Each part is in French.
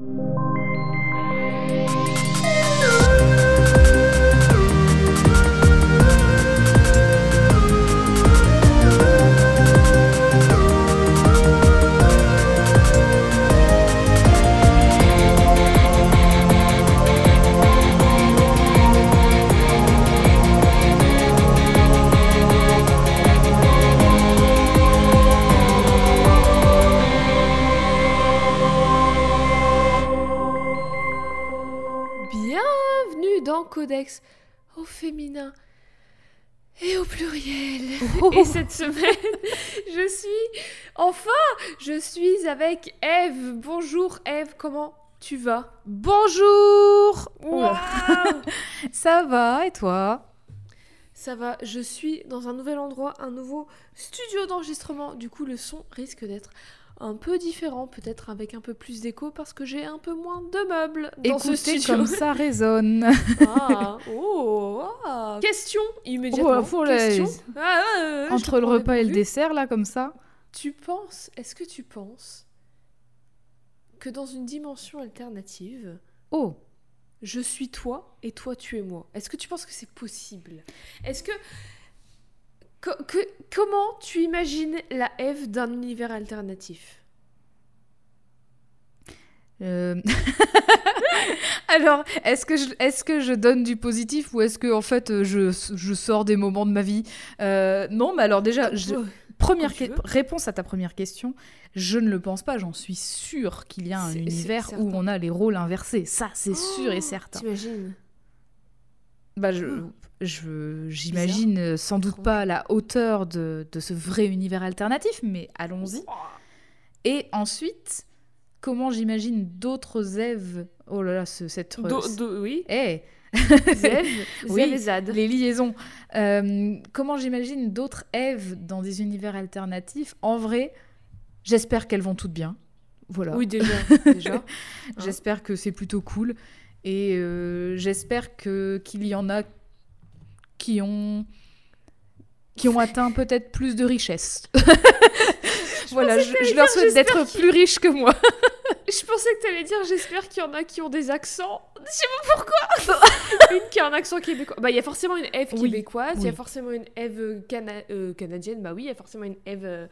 you. Je suis avec Eve. Bonjour Eve, comment tu vas? Bonjour Ça va et toi? Ça va, je suis dans un nouvel endroit, un nouveau studio d'enregistrement. Du coup, le son risque d'être un peu différent, peut-être avec un peu plus d'écho parce que j'ai un peu moins de meubles dans ce Écoutez studio. comme ça résonne. Ah, oh, ah. Question immédiatement. Oh, pour la- Question. Ah, Entre le repas et le dessert, là, comme ça. Tu penses, est-ce que tu penses que dans une dimension alternative, Oh. je suis toi et toi tu es moi? Est-ce que tu penses que c'est possible? Est-ce que, co- que- Comment tu imagines la Eve d'un univers alternatif? Euh, Alors, est-ce que, je, est que je donne du positif ou est-ce que, en fait, je, je sors des moments de ma vie? Euh, Non, mais alors déjà, je- Ouais. Première que- réponse à ta première question, je ne le pense pas, j'en suis sûre qu'il y a un univers où on a les rôles inversés. Ça, c'est sûr et Oh, certain. T'imagines Bah, je, Hmm. je- j'imagine sans doute pas la hauteur de, de ce vrai univers alternatif, mais allons-y. Et ensuite, comment j'imagine d'autres Èves Oh là là, ce- cette... Do- do- oui. Eh, Oui, et Zad. les liaisons. Euh, comment j'imagine d'autres Èves dans des univers alternatifs? En vrai, j'espère qu'elles vont toutes bien. Voilà. Oui, déjà. déjà. J'espère que c'est plutôt cool. Et euh, j'espère que qu'il y en a qui ont qui ont atteint peut-être plus de richesse. voilà, je, je leur souhaite d'être plus riches que moi. Je pensais que t'allais dire j'espère qu'il y en a qui ont des accents. Je sais pas pourquoi. une qui a un accent québécois. Bah il y a forcément une Eve Oui, québécoise, il y a forcément une Eve euh, cana- euh, canadienne, bah oui, il y a forcément une Eve euh,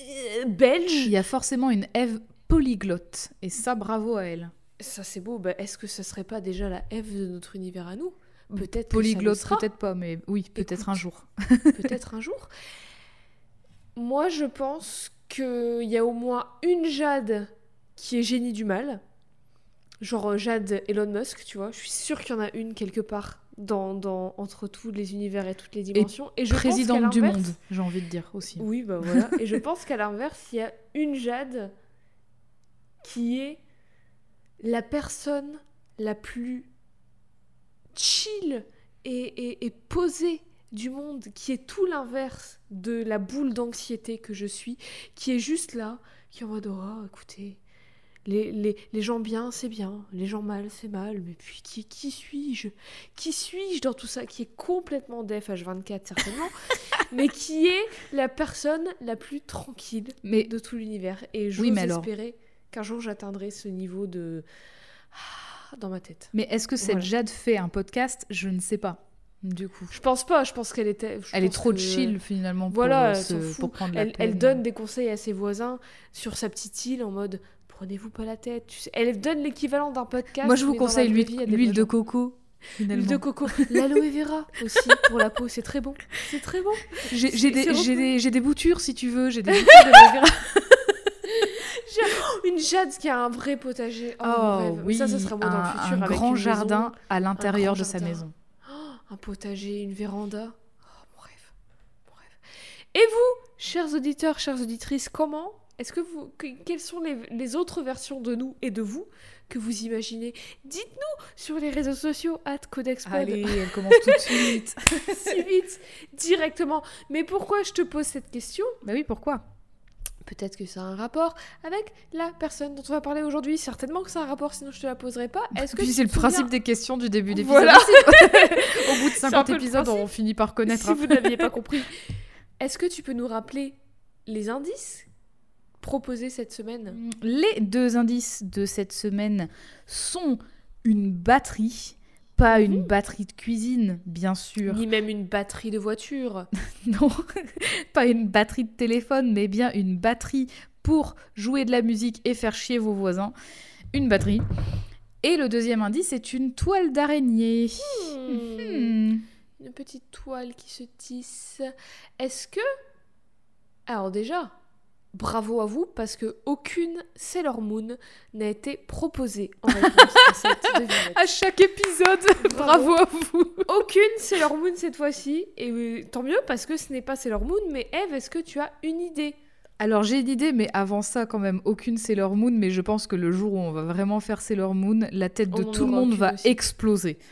euh, belge. Il y a forcément une Ève polyglotte. Et ça, bravo à elle. Ça c'est beau. Bah est-ce que ça serait pas déjà la Eve de notre univers à nous? Peut-être que Polyglotte, peut-être pas, mais oui, peut-être un jour. peut-être un jour. Moi, je pense qu'il y a au moins une Jade qui est génie du mal. Genre euh, Jade Elon Musk, tu vois. Je suis sûre qu'il y en a une quelque part dans, dans, entre tous les univers et toutes les dimensions. Et, je pense qu'à Présidente du l'inverse- monde, j'ai envie de dire aussi. Oui, bah voilà. et je pense qu'à l'inverse, il y a une Jade qui est la personne la plus chill et, et, et posée du monde, qui est tout l'inverse de la boule d'anxiété que je suis, qui est juste là, qui est en mode oh, écoutez, les, les, les gens bien, c'est bien, les gens mal, c'est mal, mais puis qui, qui suis-je? Qui suis-je dans tout ça Qui est complètement def H24 certainement, mais qui est la personne la plus tranquille Mais de tout l'univers? Et j'ose Oui, alors- espérer qu'un jour j'atteindrai ce niveau de... Ah, dans ma tête. Mais est-ce que cette Voilà. Jade fait un podcast? Je ne sais pas. Du coup, Je pense pas, je pense qu'elle était... je elle est trop que- chill finalement pour, Voilà, euh, elle pour prendre la Elle, peine. elle donne des conseils à ses voisins sur sa petite île en mode prenez-vous pas la tête. Tu sais, elle donne l'équivalent d'un podcast. Moi, je vous conseille l'huile de coco. L'huile de coco. L'aloe vera aussi pour la peau, c'est très bon. C'est très bon. J'ai des, des, des boutures si tu veux. J'ai des boutures d'aloe vera. Une Jade qui a un vrai potager. Oh, Oh oui, ça, ça sera moi dans le un, futur. un avec grand maison, jardin à l'intérieur de sa jardin. maison. Un potager, une véranda. Oh, mon rêve. Mon rêve. Et vous, chers auditeurs, chères auditrices, comment est-ce que vous, que- quelles sont les, les autres versions de nous et de vous que vous imaginez? Dites-nous sur les réseaux sociaux, at CodexPod. Allez, elle commence tout de suite. si vite, directement. Mais pourquoi je te pose cette question? Bah oui, pourquoi? Peut-être que ça a un rapport avec la personne dont on va parler aujourd'hui. Certainement que ça a un rapport, sinon je te la poserai pas. Est-ce que c'est le principe des questions du début d'épisode. Voilà. Au bout de C'est un 50 peu le épisodes, on finit par connaître. Si hein. vous n'aviez pas compris. Est-ce que tu peux nous rappeler les indices proposé cette semaine? Les deux indices de cette semaine sont une batterie, pas une batterie de cuisine, bien sûr. Ni même une batterie de voiture. Non, pas une batterie de téléphone, mais bien une batterie pour jouer de la musique et faire chier vos voisins. Une batterie. Et le deuxième indice est une toile d'araignée. Hmm. Hmm. Une petite toile qui se tisse. Est-ce que... Alors déjà, bravo à vous parce que aucune Sailor Moon n'a été proposée en réponse à cette devinette. À chaque épisode, bravo à vous. Aucune Sailor Moon cette fois-ci. Et tant mieux parce que ce n'est pas Sailor Moon. Mais Eve, est-ce que tu as une idée? Alors j'ai une idée, mais avant ça, quand même, aucune Sailor Moon. Mais je pense que le jour où on va vraiment faire Sailor Moon, la tête de On tout le monde va aussi. exploser.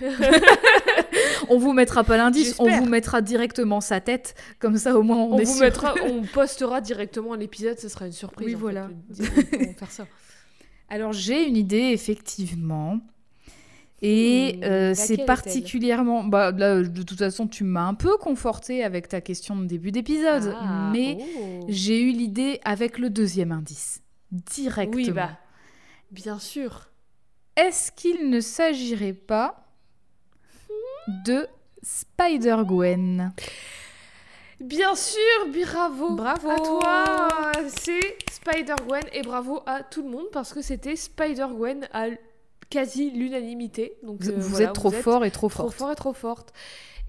on vous mettra pas l'indice, on vous mettra directement sa tête. Comme ça, au moins, on, on, est vous sûr. mettra, on postera directement l'épisode, ce sera une surprise. Oui, voilà. fait, faire ça. Alors j'ai une idée effectivement. Et Hmm, euh, c'est particulièrement... Bah, là, de toute façon, tu m'as un peu conforté avec ta question de début d'épisode. Ah, mais oh. j'ai eu l'idée avec le deuxième indice. Directement. Oui, bah, bien sûr. Est-ce qu'il ne s'agirait pas de Spider-Gwen Bien sûr, bravo. Bravo. à toi. C'est Spider-Gwen et bravo à tout le monde parce que c'était Spider-Gwen à quasi l'unanimité. Donc Vous, euh, vous voilà, êtes trop fort et trop Trop fort et trop forte.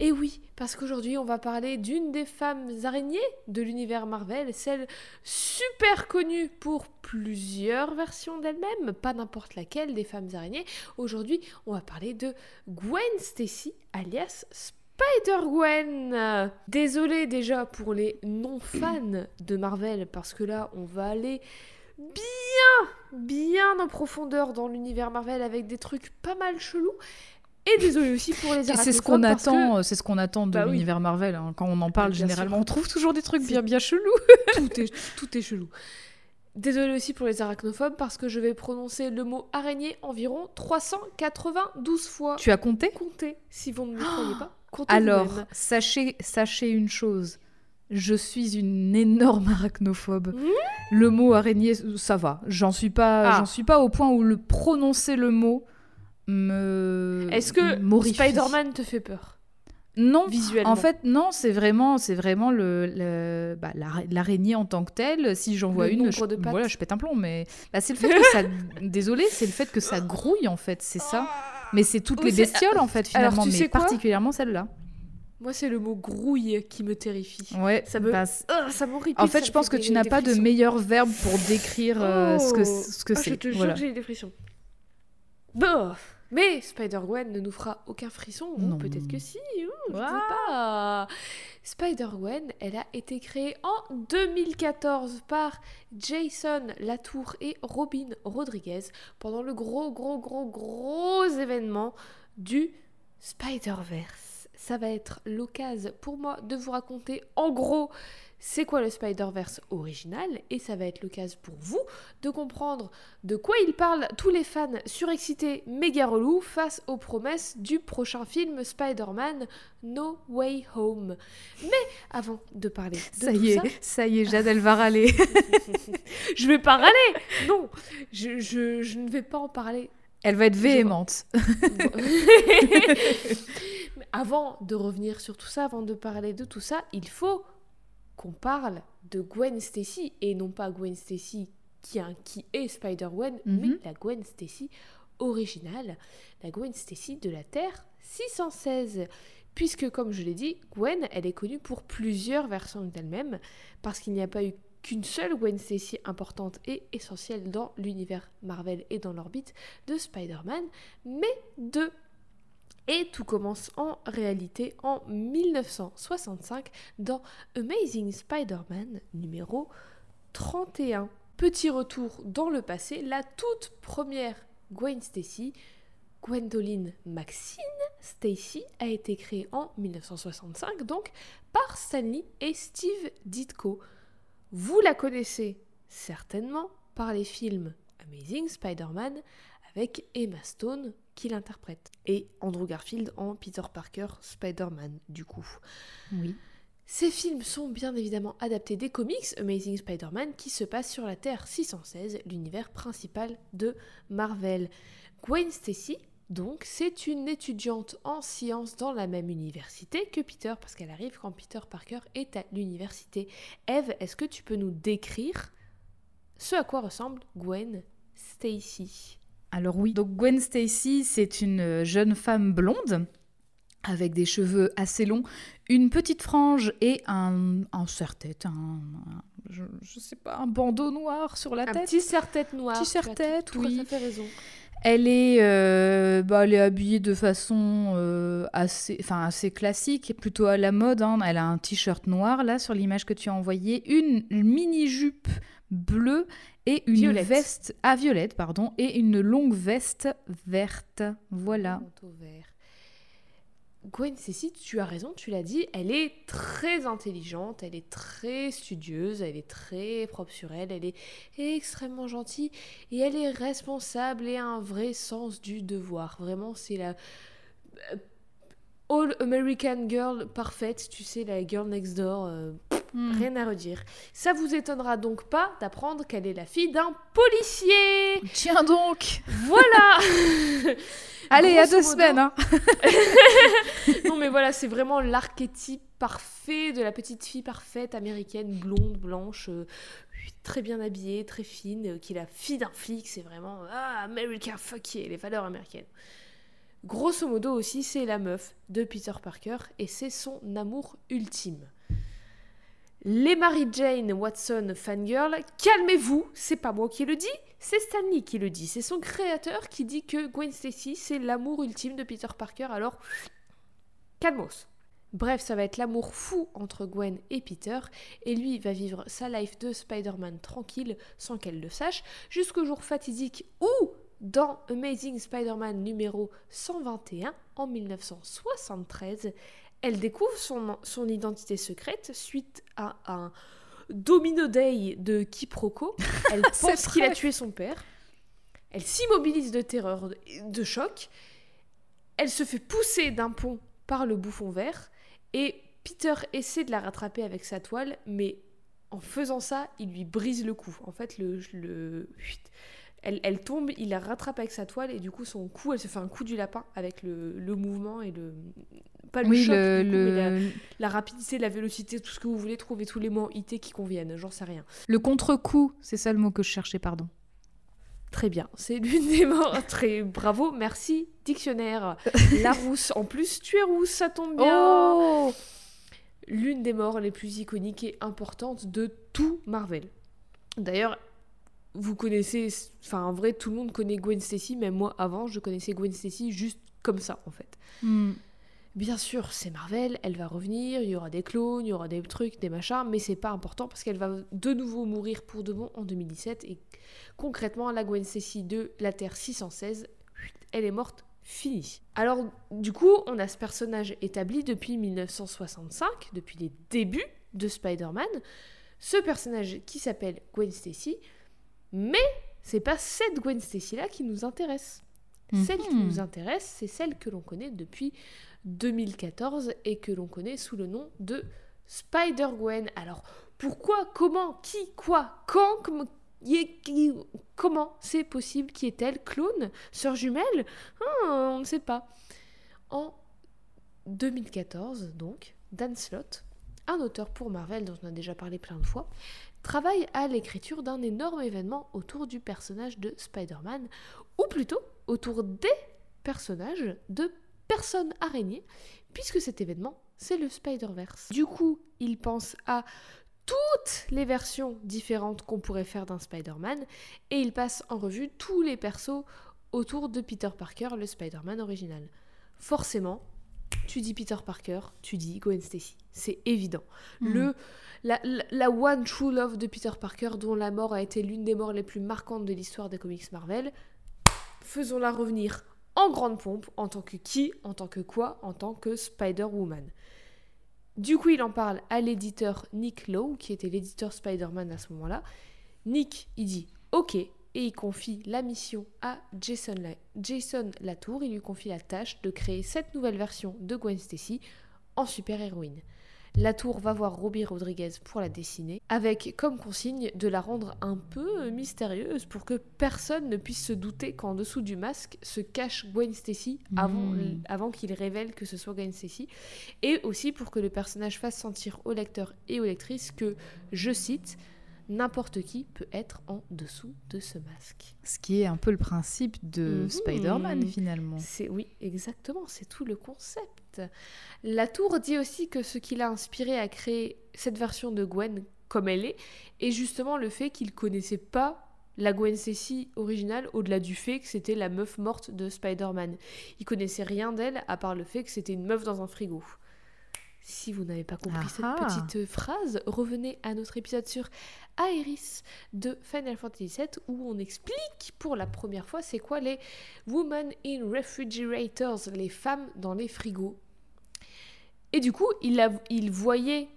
Et oui, parce qu'aujourd'hui, on va parler d'une des femmes araignées de l'univers Marvel, celle super connue pour plusieurs versions d'elle-même, pas n'importe laquelle des femmes araignées. Aujourd'hui, on va parler de Gwen Stacy, alias Spider-Gwen. Désolée déjà pour les non-fans de Marvel, parce que là, on va aller bien, bien en profondeur dans l'univers Marvel avec des trucs pas mal chelous. Et désolé aussi pour les c'est ce qu'on que attend, c'est ce qu'on attend de Bah oui. l'univers Marvel. hein. Quand on en parle, généralement, sûr. on trouve toujours des trucs bien bien chelous. tout est, tout est chelou. Désolé aussi pour les arachnophobes parce que je vais prononcer le mot araignée environ 392 fois. Tu as compté? Comptez si vous ne me croyez pas. Comptez Alors, sachez, sachez une chose. Je suis une énorme arachnophobe. Mmh. Le mot araignée, ça va. J'en suis pas, Ah. j'en suis pas au point où le prononcer le mot me. Est-ce que. Spider-Man te fait peur Non. visuellement En fait, non, c'est vraiment, c'est vraiment le, le- bah, l'ara- l'araignée en tant que telle. Si j'en vois Le une, je, de voilà, je pète un plomb. Mais bah, c'est le fait que ça. Désolée, c'est le fait que ça grouille en fait, c'est ça. Mais c'est toutes Oui, les bestioles en fait finalement, mais particulièrement celle-là. Moi, c'est le mot grouille qui me terrifie. Ouais. Ça me- bah, Ah, ça m'horripile. en fait, je pense que tu n'as pas de meilleur verbe pour décrire euh, ce que Oh. ce que Ah, Je c'est. te jure Voilà. que j'ai des frissons. Bon, mais Spider-Gwen ne nous fera aucun frisson. ou Non. Peut-être que si, ou, je ne Waouh. sais pas. Spider-Gwen, elle a été créée en 2014 par Jason Latour et Robin Rodriguez pendant le gros, gros, gros, gros événement du Spider-Verse. Ça va être l'occasion pour moi de vous raconter en gros c'est quoi le Spider-Verse original et ça va être l'occasion pour vous de comprendre de quoi ils parlent tous les fans surexcités méga relous face aux promesses du prochain film Spider-Man No Way Home. Mais avant de parler de Ça tout y est, ça, ça y est, Jade, elle va râler. je vais pas râler Non je, je- je ne vais pas en parler Elle va être véhémente. Mais avant de revenir sur tout ça, avant de parler de tout ça, il faut qu'on parle de Gwen Stacy et non pas Gwen Stacy qui, a- qui est Spider-Gwen, Mhm. mais la Gwen Stacy originale, la Gwen Stacy de la Terre 616. Puisque, comme je l'ai dit, Gwen, elle est connue pour plusieurs versions d'elle-même, parce qu'il n'y a pas eu qu'une seule Gwen Stacy importante et essentielle dans l'univers Marvel et dans l'orbite de Spider-Man, mais deux. Et tout commence en réalité en 1965 dans Amazing Spider-Man numéro 31. Petit retour dans le passé, la toute première Gwen Stacy, Gwendoline Maxine Stacy, a été créée en 1965 donc par Stanley et Steve Ditko. Vous la connaissez certainement par les films Amazing Spider-Man avec Emma Stone qui l'interprète et Andrew Garfield en Peter Parker Spider-Man du coup. Oui. Ces films sont bien évidemment adaptés des comics Amazing Spider-Man qui se passe sur la Terre 616, l'univers principal de Marvel. Gwen Stacy, donc, c'est une étudiante en sciences dans la même université que Peter, parce qu'elle arrive quand Peter Parker est à l'université. Eve, est-ce que tu peux nous décrire ce à quoi ressemble Gwen Stacy? Alors oui, donc Gwen Stacy, c'est une jeune femme blonde avec des cheveux assez longs, une petite frange et un, un serre-tête, un, je, sais pas, un bandeau noir sur la tête. Un petit serre-tête noir. Petit serre-tête, oui. Fait raison. Elle est, euh, bah, elle est habillée de façon euh, assez, enfin assez classique, plutôt à la mode. Hein. Elle a un t-shirt noir là sur l'image que tu as envoyée, une mini jupe bleue et une veste à ah, violette pardon et une longue veste verte. Voilà. vert. Gwen Cécile, tu as raison, tu l'as dit, elle est très intelligente, elle est très studieuse, elle est très propre sur elle, elle est extrêmement gentille et elle est responsable et a un vrai sens du devoir. Vraiment, c'est la All American Girl parfaite, tu sais, la girl next door. Euh, hmm. Rien à redire. Ça vous étonnera donc pas d'apprendre qu'elle est la fille d'un policier. Tiens donc. Voilà. Allez, à deux semaines. Hein. non, mais voilà, c'est vraiment l'archétype parfait de la petite fille parfaite américaine, blonde, blanche, euh, très bien habillée, très fine, euh, qui est la fille d'un flic. C'est vraiment ah, America fuck yeah, les valeurs américaines. Grosso modo aussi, c'est la meuf de Peter Parker et c'est son amour ultime. Les Mary Jane Watson fangirl, calmez-vous, c'est pas moi qui le dis, c'est Stanley qui le dit, c'est son créateur qui dit que Gwen Stacy c'est l'amour ultime de Peter Parker, alors calmos. Bref, ça va être l'amour fou entre Gwen et Peter, et lui va vivre sa life de Spider-Man tranquille sans qu'elle le sache, jusqu'au jour fatidique où, dans Amazing Spider-Man numéro 121 en 1973, elle découvre son, son identité secrète suite à un Domino Day de quiproquo. Elle pense qu'il a tué son père. Elle s'immobilise de terreur, de choc. Elle se fait pousser d'un pont par le bouffon vert. Et Peter essaie de la rattraper avec sa toile, mais en faisant ça, il lui brise le cou. En fait, le, le elle, tombe, il la rattrape avec sa toile et du coup son cou, elle se fait un coup du lapin avec le, le mouvement et le pas le choc, Mais la, rapidité, la vélocité, tout ce que vous voulez, trouver tous les mots IT qui conviennent, j'en sais rien. Le contre-coup, c'est ça le mot que je cherchais, pardon. Très bien, c'est l'une des morts. Très bravo, merci, dictionnaire. La rousse, en plus, tu es rousse, ça tombe bien. Oh l'une des morts les plus iconiques et importantes de tout Marvel. D'ailleurs, vous connaissez, enfin en vrai, tout le monde connaît Gwen Stacy, même moi avant, je connaissais Gwen Stacy juste comme ça en fait. Hmm. Bien sûr, c'est Marvel, elle va revenir, il y aura des clones, il y aura des trucs, des machins, mais c'est pas important parce qu'elle va de nouveau mourir pour de bon en 2017 et concrètement, la Gwen Stacy de la Terre 616, elle est morte, finie. Alors, du coup, on a ce personnage établi depuis 1965, depuis les débuts de Spider-Man, ce personnage qui s'appelle Gwen Stacy, mais c'est pas cette Gwen Stacy là qui nous intéresse. Celle qui mhm. nous intéresse, c'est celle que l'on connaît depuis 2014 et que l'on connaît sous le nom de Spider-Gwen. Alors, pourquoi, comment, qui, quoi, quand, comment c'est possible Qui est-elle Clone Sœur jumelle? Ah, On ne sait pas. En 2014, donc, Dan Slott, un auteur pour Marvel dont on a déjà parlé plein de fois, travaille à l'écriture d'un énorme événement autour du personnage de Spider-Man, ou plutôt autour des personnages de personne araignée, puisque cet événement, c'est le Spider-Verse. Du coup, il pense à toutes les versions différentes qu'on pourrait faire d'un Spider-Man, et il passe en revue tous les persos autour de Peter Parker, le Spider-Man original. Forcément, tu dis Peter Parker, tu dis Gwen Stacy. C'est évident. Hmm. Le, la, la, one true love de Peter Parker, dont la mort a été l'une des morts les plus marquantes de l'histoire des comics Marvel, faisons-la revenir en grande pompe, en tant que qui, en tant que quoi, en tant que Spider-Woman. Du coup, il en parle à l'éditeur Nick Lowe, qui était l'éditeur Spider-Man à ce moment-là. Nick, il dit OK, et il confie la mission à Jason, Jason Latour. Il lui confie la tâche de créer cette nouvelle version de Gwen Stacy en super-héroïne. La tour va voir Robbie Rodriguez pour la dessiner, avec comme consigne de la rendre un peu mystérieuse pour que personne ne puisse se douter qu'en dessous du masque se cache Gwen Stacy avant, Mm. avant qu'il révèle que ce soit Gwen Stacy, et aussi pour que le personnage fasse sentir au lecteur et aux lectrices que, je cite, n'importe qui peut être en dessous de ce masque. Ce qui est un peu le principe de Mhm. Spider-Man finalement. C'est oui, exactement, c'est tout le concept. La tour dit aussi que ce qui l'a inspiré à créer cette version de Gwen comme elle est, est justement le fait qu'il connaissait pas la Gwen Stacy originale au-delà du fait que c'était la meuf morte de Spider-Man. Il connaissait rien d'elle à part le fait que c'était une meuf dans un frigo. Si vous n'avez pas compris cette petite phrase, revenez à notre épisode sur Aeris de Final Fantasy VII où on explique pour la première fois c'est quoi les Women in Refrigerators, les femmes dans les frigos. Et du coup, il, a- il voyait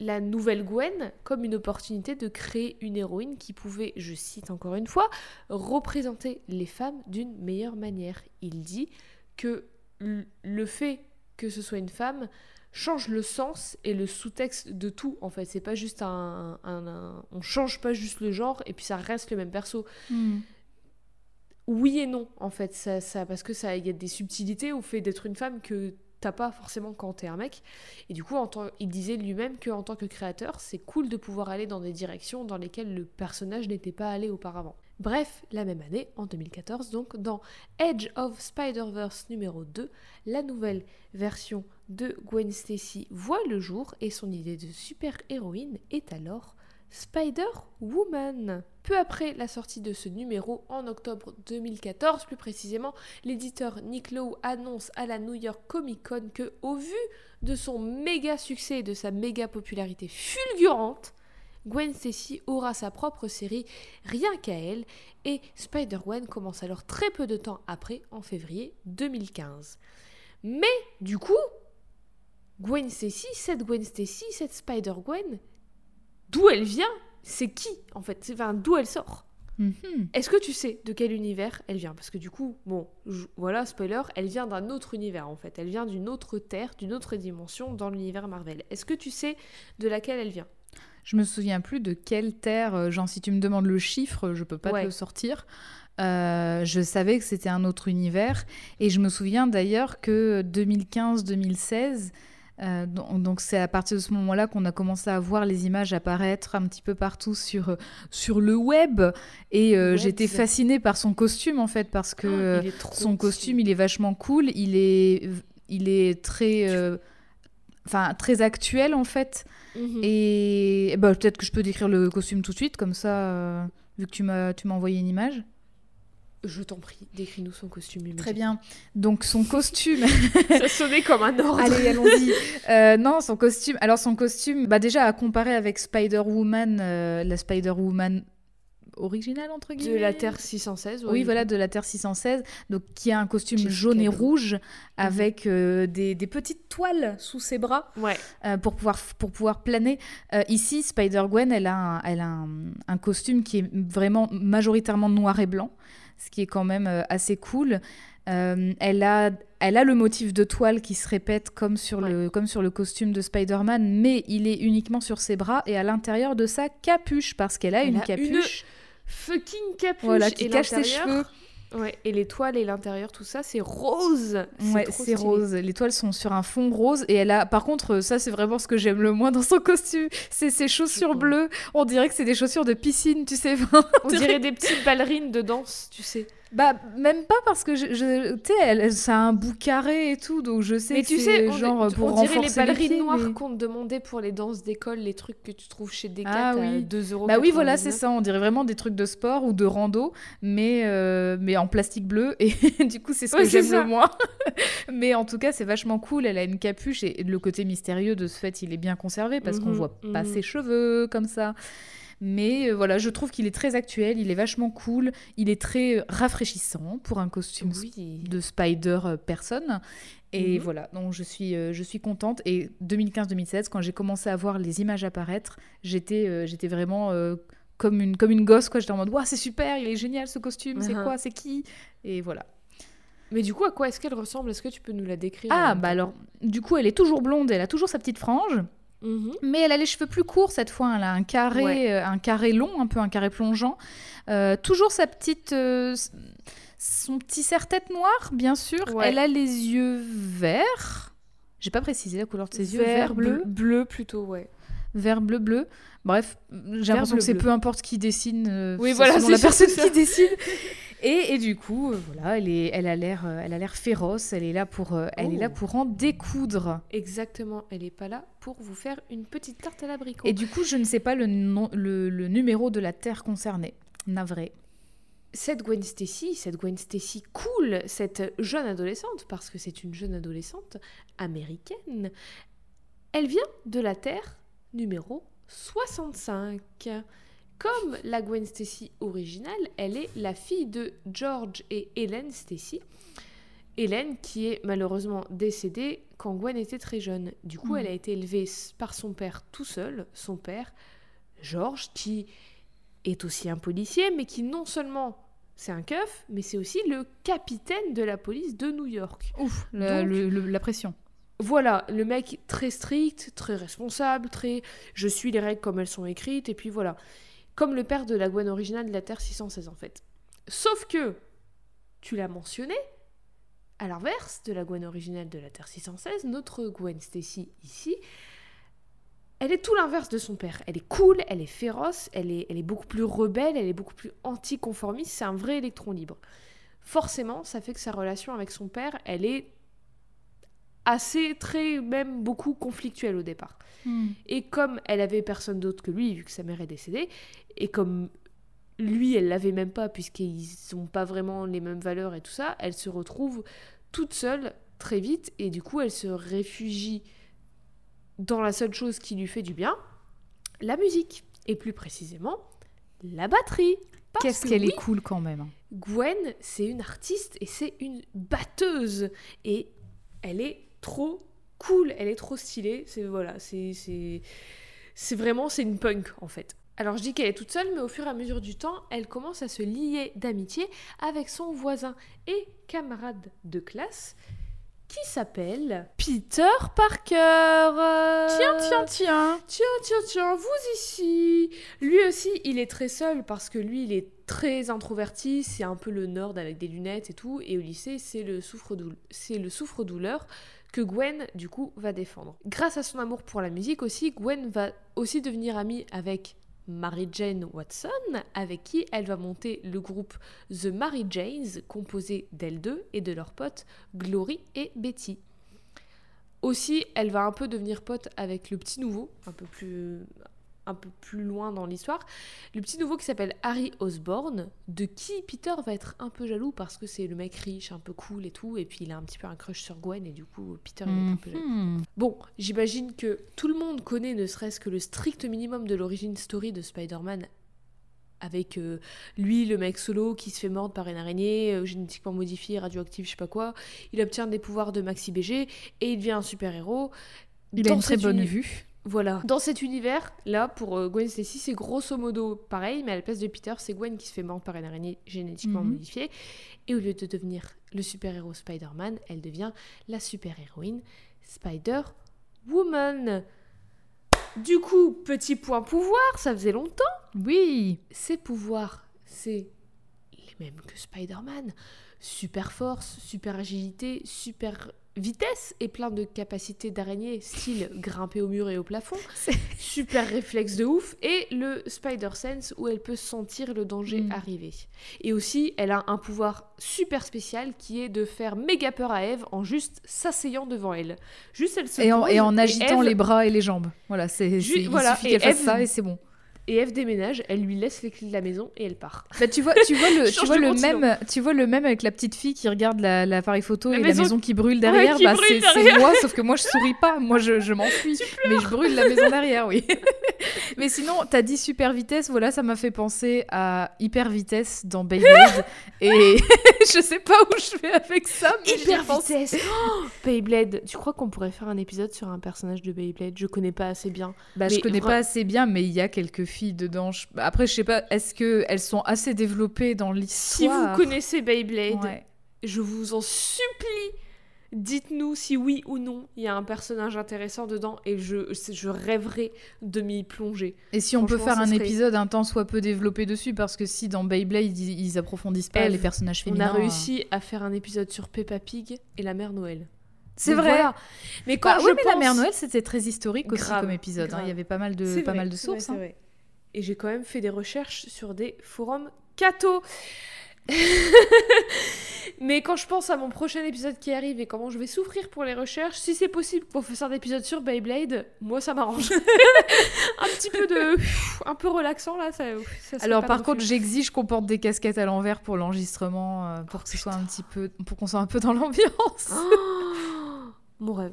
la nouvelle Gwen comme une opportunité de créer une héroïne qui pouvait, je cite encore une fois, représenter les femmes d'une meilleure manière. Il dit que le fait que ce soit une femme change le sens et le sous-texte de tout en fait. C'est pas juste un, un- un- on change pas juste le genre et puis ça reste le même perso. Hmm. oui et non en fait. Ça, ça parce que ça il y a des subtilités au fait d'être une femme que t'as pas forcément quand t'es un mec. Et du coup en tant- il disait lui-même que en tant que créateur c'est cool de pouvoir aller dans des directions dans lesquelles le personnage n'était pas allé auparavant bref la même année en 2014 donc dans Edge of Spider-Verse numéro 2 la nouvelle version de Gwen Stacy voit le jour et son idée de super-héroïne est alors Spider-Woman. Peu après la sortie de ce numéro, en octobre 2014 plus précisément, l'éditeur Nick Lowe annonce à la New York Comic Con que, au vu de son méga succès et de sa méga popularité fulgurante, Gwen Stacy aura sa propre série rien qu'à elle et Spider-Gwen commence alors très peu de temps après, en février 2015. Mais du coup, Gwen Stacy, cette Gwen Stacy, cette Spider-Gwen, d'où elle vient C'est qui en fait? Enfin, d'où elle sort? Mhm. Est-ce que tu sais de quel univers elle vient? Parce que du coup, bon, je- voilà, spoiler, elle vient d'un autre univers en fait. Elle vient d'une autre terre, d'une autre dimension dans l'univers Marvel. Est-ce que tu sais de laquelle elle vient? Je me souviens plus de quelle terre, euh, genre si tu me demandes le chiffre, je peux pas Ouais. te le sortir. Euh, je savais que c'était un autre univers. Et je me souviens d'ailleurs que 2015-2016, euh, donc c'est à partir de ce moment-là qu'on a commencé à voir les images apparaître un petit peu partout sur, sur le web. Et euh, j'étais fascinée par son costume en fait parce que Oh, trop son costume il est vachement cool, il est, il est très, enfin très actuel en fait. Mhm. Et bah, peut-être que je peux décrire le costume tout de suite, comme ça, euh, vu que tu m'as tu m'as envoyé une image. Je t'en prie, décris-nous son costume. Très bien. Donc son costume. Ça sonnait comme un ordre. Allez, allons-y. Euh, non, son costume. Alors son costume, bah déjà à comparer avec Spider-Woman, euh, la Spider-Woman originale entre De guillemets. la Terre 616. ouais, Oui, voilà, de la Terre 616, donc qui a un costume Jessica jaune et rouge avec euh, des, des petites toiles sous ses bras. Ouais. euh, pour, pouvoir, pour pouvoir planer. Euh, ici, Spider-Gwen, elle a, un, elle a un, un costume qui est vraiment majoritairement noir et blanc, ce qui est quand même assez cool. Euh, elle, a, elle a le motif de toile qui se répète comme sur, le, comme sur le costume de Spider-Man, mais il est uniquement sur ses bras et à l'intérieur de sa capuche, parce qu'elle a Elle une a capuche Fucking capuche. voilà, qui et cache ses cheveux. Ouais, et les toiles et l'intérieur, tout ça, c'est rose. Ouais, c'est rose. Les toiles sont sur un fond rose et elle a. Par contre, ça c'est vraiment ce que j'aime le moins dans son costume. C'est ses chaussures bleues. On dirait que c'est des chaussures de piscine, tu sais. On dirait des petites ballerines de danse, tu sais. Bah même pas parce que je, je- tu sais, ça a un bout carré et tout, donc je sais Mais que tu sais, on, genre pour on dirait les ballerines pieds, noires mais- qu'on te demandait pour les danses d'école, les trucs que tu trouves chez Decat Ah à oui. 2 euros. Bah oui, voilà, c'est ça. On dirait vraiment des trucs de sport ou de rando, mais, euh, mais en plastique bleu. Et du coup, c'est ce Ouais, que c'est j'aime le moins. mais en tout cas, c'est vachement cool. Elle a une capuche et le côté mystérieux de ce fait, il est bien conservé parce qu'on Mhm, voit pas mhm. ses cheveux comme ça. Mais euh, voilà, je trouve qu'il est très actuel, il est vachement cool, il est très euh, rafraîchissant pour un costume Oui. de Spider euh, personne. Et Mhm. voilà, donc je suis, euh, je suis contente. Et 2015-2016, quand j'ai commencé à voir les images apparaître, j'étais euh, j'étais vraiment comme, une, comme une gosse. quoi. J'étais en mode, waouh, c'est super, il est génial ce costume, c'est Mhm. quoi, c'est qui? Et voilà. Mais du coup, à quoi est-ce qu'elle ressemble? Est-ce que tu peux nous la décrire? Ah, bah alors, du coup, elle est toujours blonde, elle a toujours sa petite frange. Mhm. Mais elle a les cheveux plus courts cette fois. Elle a un carré, Ouais. euh, un carré long, un peu un carré plongeant. Euh, toujours sa petite, euh, son petit serre-tête noir, bien sûr. Ouais. Elle a les yeux verts. J'ai pas précisé la couleur de ses yeux. Vert, bleu, Bleu plutôt, ouais. vert, bleu, bleu. Bref, j'ai l'impression que c'est peu importe qui dessine. euh, Oui, voilà, c'est la personne ça. qui dessine. Et, et du coup, euh, voilà, elle est, elle a l'air, euh, elle a l'air féroce. Elle est là pour, euh, elle est là Oh. pour en découdre. Exactement, elle est pas là pour vous faire une petite tarte à l'abricot. Et du coup, je ne sais pas le, nom- le, le numéro de la terre concernée. Navré. cette Gwen Stacy, cette Gwen Stacy cool, cette jeune adolescente, parce que c'est une jeune adolescente américaine, elle vient de la Terre numéro 65. Comme la Gwen Stacy originale, elle est la fille de George et Helen Stacy. Hélène qui est malheureusement décédée quand Gwen était très jeune. Du coup, Mhm. elle a été élevée par son père tout seul, son père, George, qui est aussi un policier, mais qui non seulement c'est un keuf, mais c'est aussi le capitaine de la police de New York. Ouf, la, Donc- le- le- la pression. Voilà, le mec très strict, très responsable, très je suis les règles comme elles sont écrites, et puis voilà. Comme le père de la Gwen originale de la Terre 616 en fait. Sauf que, tu l'as mentionné, à l'inverse de la Gwen originale de la Terre 616, notre Gwen Stacy ici, elle est tout l'inverse de son père. Elle est cool, elle est féroce, elle est, elle est beaucoup plus rebelle, elle est beaucoup plus anticonformiste, c'est un vrai électron libre. Forcément, ça fait que sa relation avec son père, elle est assez, très, même beaucoup conflictuelle au départ. Et comme elle avait personne d'autre que lui, vu que sa mère est décédée, et comme lui, elle l'avait même pas, puisqu'ils n'ont pas vraiment les mêmes valeurs et tout ça, elle se retrouve toute seule très vite, et du coup, elle se réfugie dans la seule chose qui lui fait du bien, la musique. Et plus précisément, la batterie. Qu'est-ce que qu'elle oui, est cool quand même. Gwen, c'est une artiste et c'est une batteuse. Et elle est trop cool, elle est trop stylée. C'est voilà, c'est c'est c'est vraiment c'est une punk en fait. Alors je dis qu'elle est toute seule, mais au fur et à mesure du temps, elle commence à se lier d'amitié avec son voisin et camarade de classe qui s'appelle Peter Parker. Tiens, tiens, tiens. Tiens, tiens, tiens, vous ici Lui aussi, il est très seul parce que lui, il est très introverti, c'est un peu le nerd avec des lunettes et tout, et au lycée, c'est le souffre-douleur, c'est le souffre-douleur que Gwen, du coup, va défendre. Grâce à son amour pour la musique aussi, Gwen va aussi devenir amie avec Mary Jane Watson, avec qui elle va monter le groupe The Mary Janes, composé d'elles deux et de leurs potes Glory et Betty. Aussi, elle va un peu devenir pote avec le petit nouveau, un peu plus, un peu plus loin dans l'histoire. Le petit nouveau qui s'appelle Harry Osborne, de qui Peter va être un peu jaloux parce que c'est le mec riche, un peu cool et tout, et puis il a un petit peu un crush sur Gwen, et du coup, Peter être un peu jaloux. Mhm. Bon, j'imagine que tout le monde connaît ne serait-ce que le strict minimum de l'origine story de Spider-Man avec euh, lui, le mec solo qui se fait mordre par une araignée, euh, génétiquement modifiée, radioactive, je sais pas quoi. Il obtient des pouvoirs de Maxi BG et il devient un super-héros. Il a Dans une très bonne vue. Voilà. Dans cet univers, là, pour euh, Gwen Stacy, c'est grosso modo pareil, mais à la place de Peter, c'est Gwen qui se fait mordre par une araignée génétiquement Mhm. modifiée. Et au lieu de devenir le super-héros Spider-Man, elle devient la super-héroïne Spider-Woman. Du coup, petit point pouvoir, ça faisait longtemps. Oui. Ses pouvoirs, c'est les mêmes que Spider-Man. Super force, super agilité, super vitesse et plein de capacités d'araignée, style grimper au mur et au plafond. Super réflexe de ouf. Et le Spider Sense où elle peut sentir le danger Mm. arriver. Et aussi, elle a un pouvoir super spécial qui est de faire méga peur à Eve en juste s'asseyant devant elle. Juste elle se Et en, pose et en agitant Eve- les bras et les jambes. Voilà, c'est il voilà, suffit qu'elle fasse Eve- ça et c'est bon. Et Eve déménage, elle lui laisse les clés de la maison et elle part. Bah, tu vois, tu vois le, tu vois le même, tu vois le même avec la petite fille qui regarde la- l'appareil photo La et maison- la maison qui brûle derrière. qui bah, c'est moi, sauf que moi je souris pas. Moi je, je m'enfuis, mais je brûle la maison derrière, oui. mais sinon, t'as dit super vitesse. Voilà, ça m'a fait penser à hyper vitesse dans Beyblade. et je sais pas où je vais avec ça, mais Hyper vitesse Oh, Beyblade Tu crois qu'on pourrait faire un épisode sur un personnage de Beyblade? Je connais pas assez bien. Bah, je Mais connais vra- pas assez bien, mais il y a quelques filles dedans. Je- Après, je sais pas, est-ce que elles sont assez développées dans Si l'histoire? vous connaissez Beyblade, Ouais. je vous en supplie, Dites-nous si oui ou non il y a un personnage intéressant dedans et je, je rêverais de m'y plonger. Et si on peut faire un serait- épisode un temps soit peu développé dessus, parce que si dans Beyblade ils, ils approfondissent pas les personnages On féminins. a réussi à faire un épisode sur Peppa Pig et la mère Noël. C'est vrai. voilà. Mais quand Bah, je oui, mais la mère Noël c'était très historique aussi comme épisode. hein. Il y avait pas mal de, pas vrai, mal de vrai, sources. hein. Et j'ai quand même fait des recherches sur des forums catho. Mais quand je pense à mon prochain épisode qui arrive et comment je vais souffrir pour les recherches, si c'est possible qu'on fasse un épisode sur Beyblade, moi ça m'arrange. un petit peu de. un peu relaxant là. Ça, ça Alors par contre, j'exige qu'on porte des casquettes à l'envers pour l'enregistrement, euh, pour que ce soit un petit peu, pour qu'on soit un peu dans l'ambiance. Oh, mon rêve.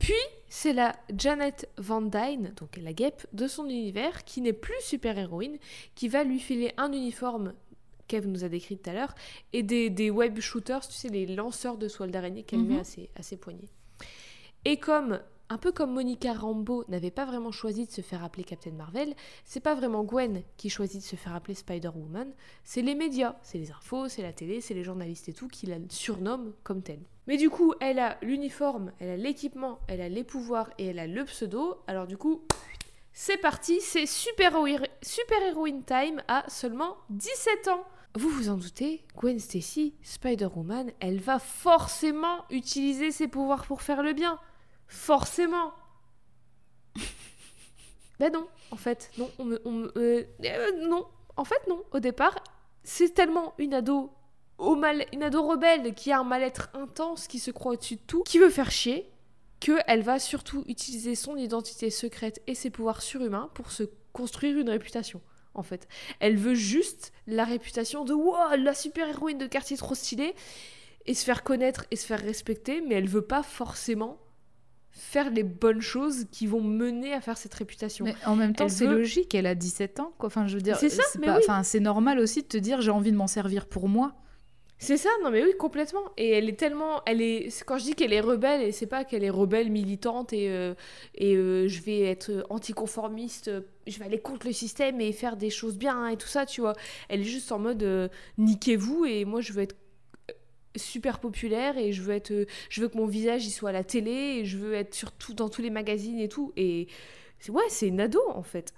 Puis, c'est la Janet Van Dyne, donc la guêpe de son univers, qui n'est plus super-héroïne, qui va lui filer un uniforme qu'Eve nous a décrit tout à l'heure, et des, des web shooters, tu sais, les lanceurs de soie d'araignée qu'elle Mhm. met à ses, à ses poignets. Et comme, un peu comme Monica Rambeau n'avait pas vraiment choisi de se faire appeler Captain Marvel, c'est pas vraiment Gwen qui choisit de se faire appeler Spider-Woman, c'est les médias, c'est les infos, c'est la télé, c'est les journalistes et tout qui la surnomment comme telle. Mais du coup, elle a l'uniforme, elle a l'équipement, elle a les pouvoirs et elle a le pseudo. Alors du coup, c'est parti, c'est super, super héroïne time à seulement 17 ans. Vous vous en doutez, Gwen Stacy, Spider-Woman, elle va forcément utiliser ses pouvoirs pour faire le bien. Forcément. ben non, en fait, non, on me, on me- euh, euh, non, en fait non. Au départ, c'est tellement une ado au mal, une ado rebelle qui a un mal-être intense, qui se croit au-dessus de tout, qui veut faire chier, qu'elle va surtout utiliser son identité secrète et ses pouvoirs surhumains pour se construire une réputation. En fait, elle veut juste la réputation de wow, la super héroïne de quartier trop stylée et se faire connaître et se faire respecter, mais elle veut pas forcément faire les bonnes choses qui vont mener à faire cette réputation. Mais en même temps, c'est veut- logique, elle a 17 ans, quoi. Enfin, je veux dire, C'est ça, mais pas- oui. enfin, c'est normal aussi de te dire j'ai envie de m'en servir pour moi. C'est ça, non mais oui, complètement. Et elle est tellement, elle est, quand je dis qu'elle est rebelle, et c'est pas qu'elle est rebelle militante et euh, et euh, je vais être anticonformiste, euh, je vais aller contre le système et faire des choses bien et tout ça, tu vois. Elle est juste en mode niquez-vous et moi je veux être super populaire et je veux être, je veux que mon visage il soit à la télé et je veux être surtout dans tous les magazines et tout. Et ouais, c'est une ado en fait.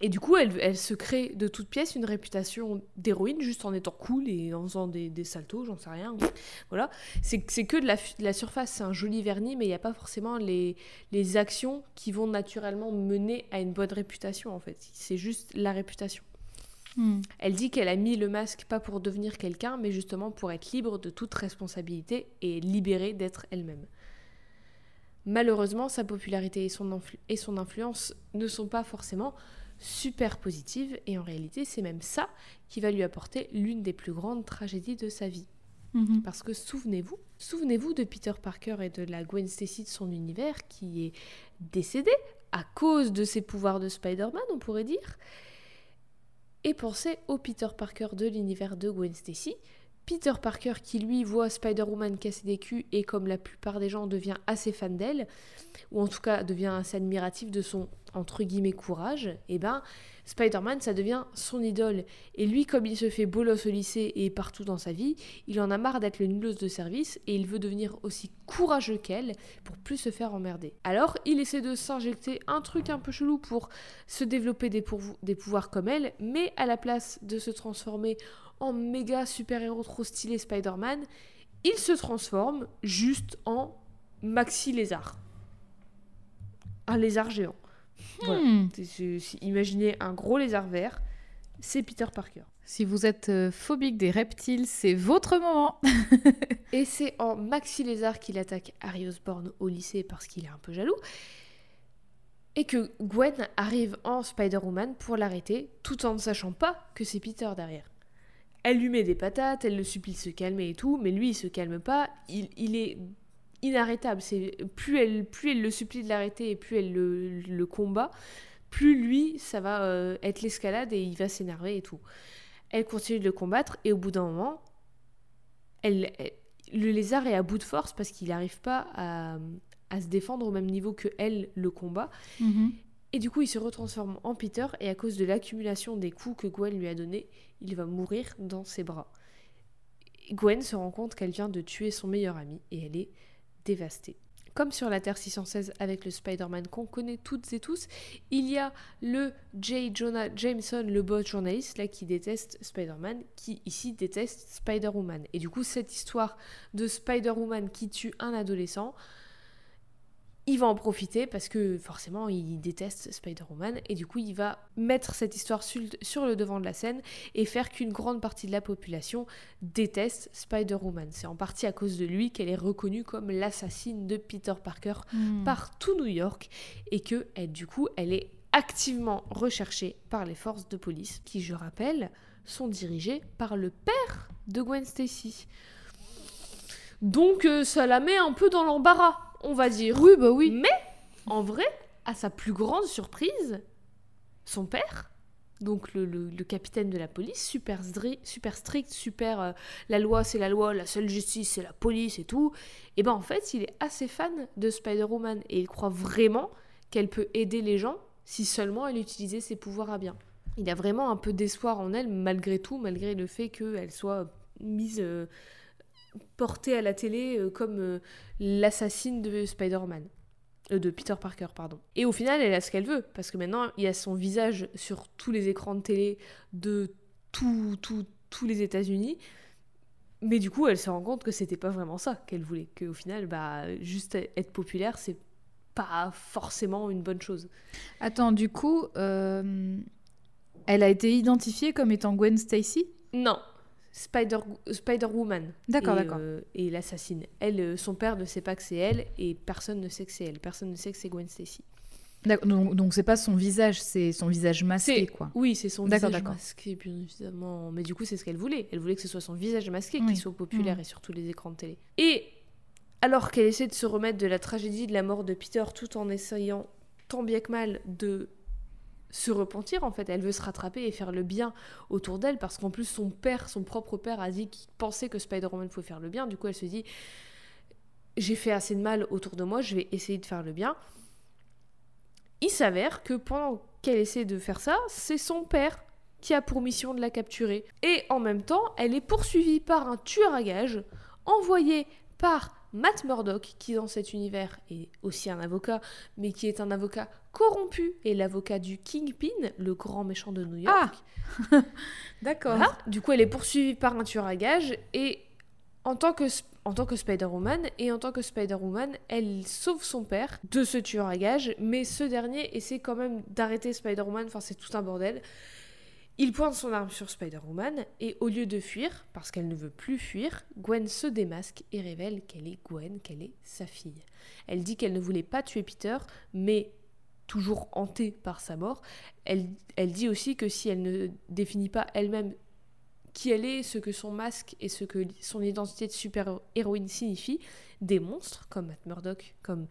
Et du coup, elle, elle se crée de toutes pièces une réputation d'héroïne juste en étant cool et en faisant des, des saltos, j'en sais rien. Voilà. C'est que de la, fu- de la surface, c'est un joli vernis, mais il n'y a pas forcément les, les actions qui vont naturellement mener à une bonne réputation, en fait. C'est juste la réputation. Elle dit qu'elle a mis le masque pas pour devenir quelqu'un, mais justement pour être libre de toute responsabilité et libérée d'être elle-même. Malheureusement, sa popularité et son, influ- et son influence ne sont pas forcément super positives, et en réalité, c'est même ça qui va lui apporter l'une des plus grandes tragédies de sa vie. Mhm. Parce que souvenez-vous, souvenez-vous de Peter Parker et de la Gwen Stacy de son univers qui est décédé à cause de ses pouvoirs de Spider-Man, on pourrait dire. Et pensez au Peter Parker de l'univers de Gwen Stacy. Peter Parker qui lui voit Spider-Woman casser des culs et comme la plupart des gens devient assez fan d'elle, ou en tout cas devient assez admiratif de son entre guillemets courage, et ben Spider-Man ça devient son idole. Et lui comme il se fait bolos au lycée et partout dans sa vie, il en a marre d'être le nullos de service et il veut devenir aussi courageux qu'elle pour plus se faire emmerder. Alors il essaie de s'injecter un truc un peu chelou pour se développer des, des pouvoirs comme elle, mais à la place de se transformer en méga super-héros trop stylé Spider-Man, il se transforme juste en maxi lézard. Un lézard géant. Voilà. Hmm. C'est- c'est- c'est- Imaginez un gros lézard vert, c'est Peter Parker. Si vous êtes euh, phobique des reptiles, c'est votre moment. Et c'est en Maxi Lézard qu'il attaque Harry Osborn au lycée parce qu'il est un peu jaloux. Et que Gwen arrive en Spider-Woman pour l'arrêter, tout en ne sachant pas que c'est Peter derrière. Elle lui met des patates, elle le supplie de se calmer et tout, mais lui il se calme pas, il, est inarrêtable. Plus elle, le supplie de l'arrêter et plus elle le, combat, plus lui ça va euh, être l'escalade et il va s'énerver et tout. Elle continue de le combattre et au bout d'un moment, elle, le lézard est à bout de force parce qu'il n'arrive pas à, à se défendre au même niveau que elle le combat. Mhm. Et du coup, il se retransforme en Peter et à cause de l'accumulation des coups que Gwen lui a donnés, il va mourir dans ses bras. Gwen se rend compte qu'elle vient de tuer son meilleur ami et elle est dévastée. Comme sur la Terre 616 avec le Spider-Man qu'on connaît toutes et tous, il y a le J. Jonah Jameson, le boss journaliste, là, qui déteste Spider-Man, qui ici déteste Spider-Woman. Et du coup, cette histoire de Spider-Woman qui tue un adolescent, il va en profiter parce que forcément il déteste Spider-Woman et du coup il va mettre cette histoire sur le devant de la scène et faire qu'une grande partie de la population déteste Spider-Woman. C'est en partie à cause de lui qu'elle est reconnue comme l'assassine de Peter Parker Hmm. par tout New York et que elle, du coup elle est activement recherchée par les forces de police qui je rappelle sont dirigées par le père de Gwen Stacy. Donc euh, ça la met un peu dans l'embarras, on va dire. Oui, bah oui. Mais en vrai, à sa plus grande surprise, son père, donc le, le- le capitaine de la police, super, super strict, super euh, la loi c'est la loi, la seule justice c'est la police et tout, et ben en fait il est assez fan de Spider-Woman et il croit vraiment qu'elle peut aider les gens si seulement elle utilisait ses pouvoirs à bien. Il a vraiment un peu d'espoir en elle malgré tout, malgré le fait qu'elle soit mise, euh, portée à la télé euh, comme euh, l'assassine de Spider-Man. Euh, de Peter Parker, pardon. Et au final, elle a ce qu'elle veut, parce que maintenant, il y a son visage sur tous les écrans de télé de tout- tout- tous les États-Unis. Mais du coup, elle se rend compte que c'était pas vraiment ça qu'elle voulait. Qu'au final, bah, juste être populaire, c'est pas forcément une bonne chose. Attends, du coup, euh, elle a été identifiée comme étant Gwen Stacy? Non, Spider, Spider-Woman. D'accord, et, d'accord. euh, et l'assassine. Elle, euh, son père ne sait pas que c'est elle, et personne ne sait que c'est elle. Personne ne sait que c'est Gwen Stacy. D'accord, Donc, donc c'est pas son visage, c'est son visage masqué, quoi. Oui, c'est son D'accord, visage d'accord. masqué, bien évidemment. Mais du coup, c'est ce qu'elle voulait. Elle voulait que ce soit son visage masqué Oui. qui soit populaire Mm. et sur tous les écrans de télé. Et alors qu'elle essaie de se remettre de la tragédie de la mort de Peter tout en essayant tant bien que mal de se repentir, en fait, elle veut se rattraper et faire le bien autour d'elle parce qu'en plus, son père, son propre père, a dit qu'il pensait que Spider-Man pouvait faire le bien. Du coup, elle se dit j'ai fait assez de mal autour de moi, je vais essayer de faire le bien. Il s'avère que pendant qu'elle essaie de faire ça, c'est son père qui a pour mission de la capturer. Et en même temps, elle est poursuivie par un tueur à gages envoyé par Matt Murdock, qui dans cet univers est aussi un avocat, mais qui est un avocat corrompu et l'avocat du Kingpin, le grand méchant de New York. Ah D'accord. Voilà. Du coup, elle est poursuivie par un tueur à gages et en tant que, en tant que Spider-Woman et en tant que Spider-Woman, elle sauve son père de ce tueur à gages, mais ce dernier essaie quand même d'arrêter Spider-Woman, enfin c'est tout un bordel. Il pointe son arme sur Spider-Woman et au lieu de fuir, parce qu'elle ne veut plus fuir, Gwen se démasque et révèle qu'elle est Gwen, qu'elle est sa fille. Elle dit qu'elle ne voulait pas tuer Peter, mais toujours hantée par sa mort, elle, dit aussi que si elle ne définit pas elle-même qui elle est, ce que son masque et ce que son identité de super-héroïne signifie, des monstres comme Matt Murdock, comme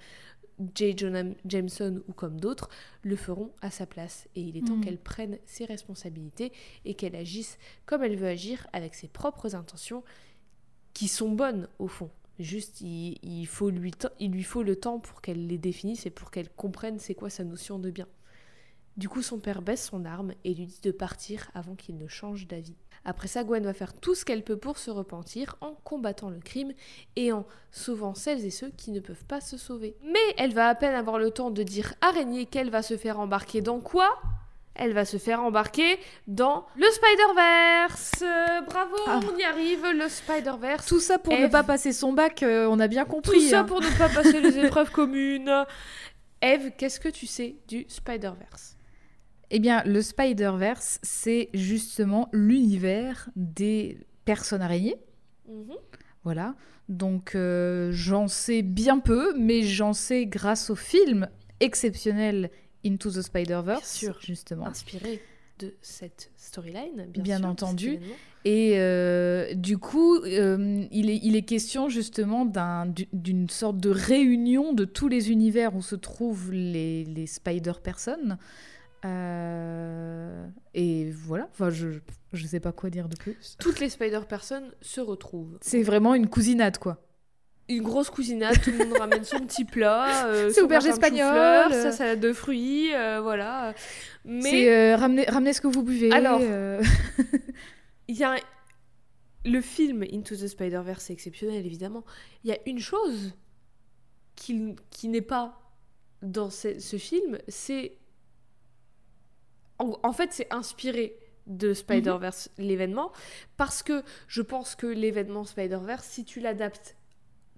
J. Jonah Jameson ou comme d'autres le feront à sa place. Et il est temps Mm. qu'elle prenne ses responsabilités et qu'elle agisse comme elle veut agir avec ses propres intentions qui sont bonnes au fond. Juste, il, il faut lui, il lui faut le temps pour qu'elle les définisse et pour qu'elle comprenne c'est quoi sa notion de bien. Du coup, son père baisse son arme et lui dit de partir avant qu'il ne change d'avis. Après ça, Gwen va faire tout ce qu'elle peut pour se repentir en combattant le crime et en sauvant celles et ceux qui ne peuvent pas se sauver. Mais elle va à peine avoir le temps de dire araignée qu'elle va se faire embarquer dans quoi? Elle va se faire embarquer dans le Spider-Verse. Euh, bravo, Ah. on y arrive, le Spider-Verse. Tout ça pour ne pas passer son bac, euh, on a bien Tout compris. ça hein. pour ne pas passer les épreuves communes. Eve, qu'est-ce que tu sais du Spider-Verse? Eh bien, le Spider-Verse, c'est justement l'univers des personnes araignées. Mhm. Voilà. Donc, euh, j'en sais bien peu, mais j'en sais grâce au film exceptionnel Into the Spider-Verse, justement. Inspiré de cette storyline, bien, Bien sûr, entendu. Et euh, du coup, euh, il, est, il est question justement d'un- du- d'une sorte de réunion de tous les univers où se trouvent les, les Spider-Personnes. Euh, et voilà, enfin, je ne sais pas quoi dire de plus. Toutes les Spider-Personnes se retrouvent. C'est vraiment une cousinade, quoi. Une grosse cousinade, tout le monde ramène son petit plat. euh, C'est auberge espagnole, sa salade de fruits, euh, voilà. Mais C'est euh, ramenez, ramenez ce que vous buvez. Alors, il y a, le film Into the Spider-Verse est exceptionnel, évidemment. Il y a une chose qui, qui n'est pas dans ce, ce film, c'est... En, en fait, c'est inspiré de Spider-Verse, l'événement, parce que je pense que l'événement Spider-Verse, si tu l'adaptes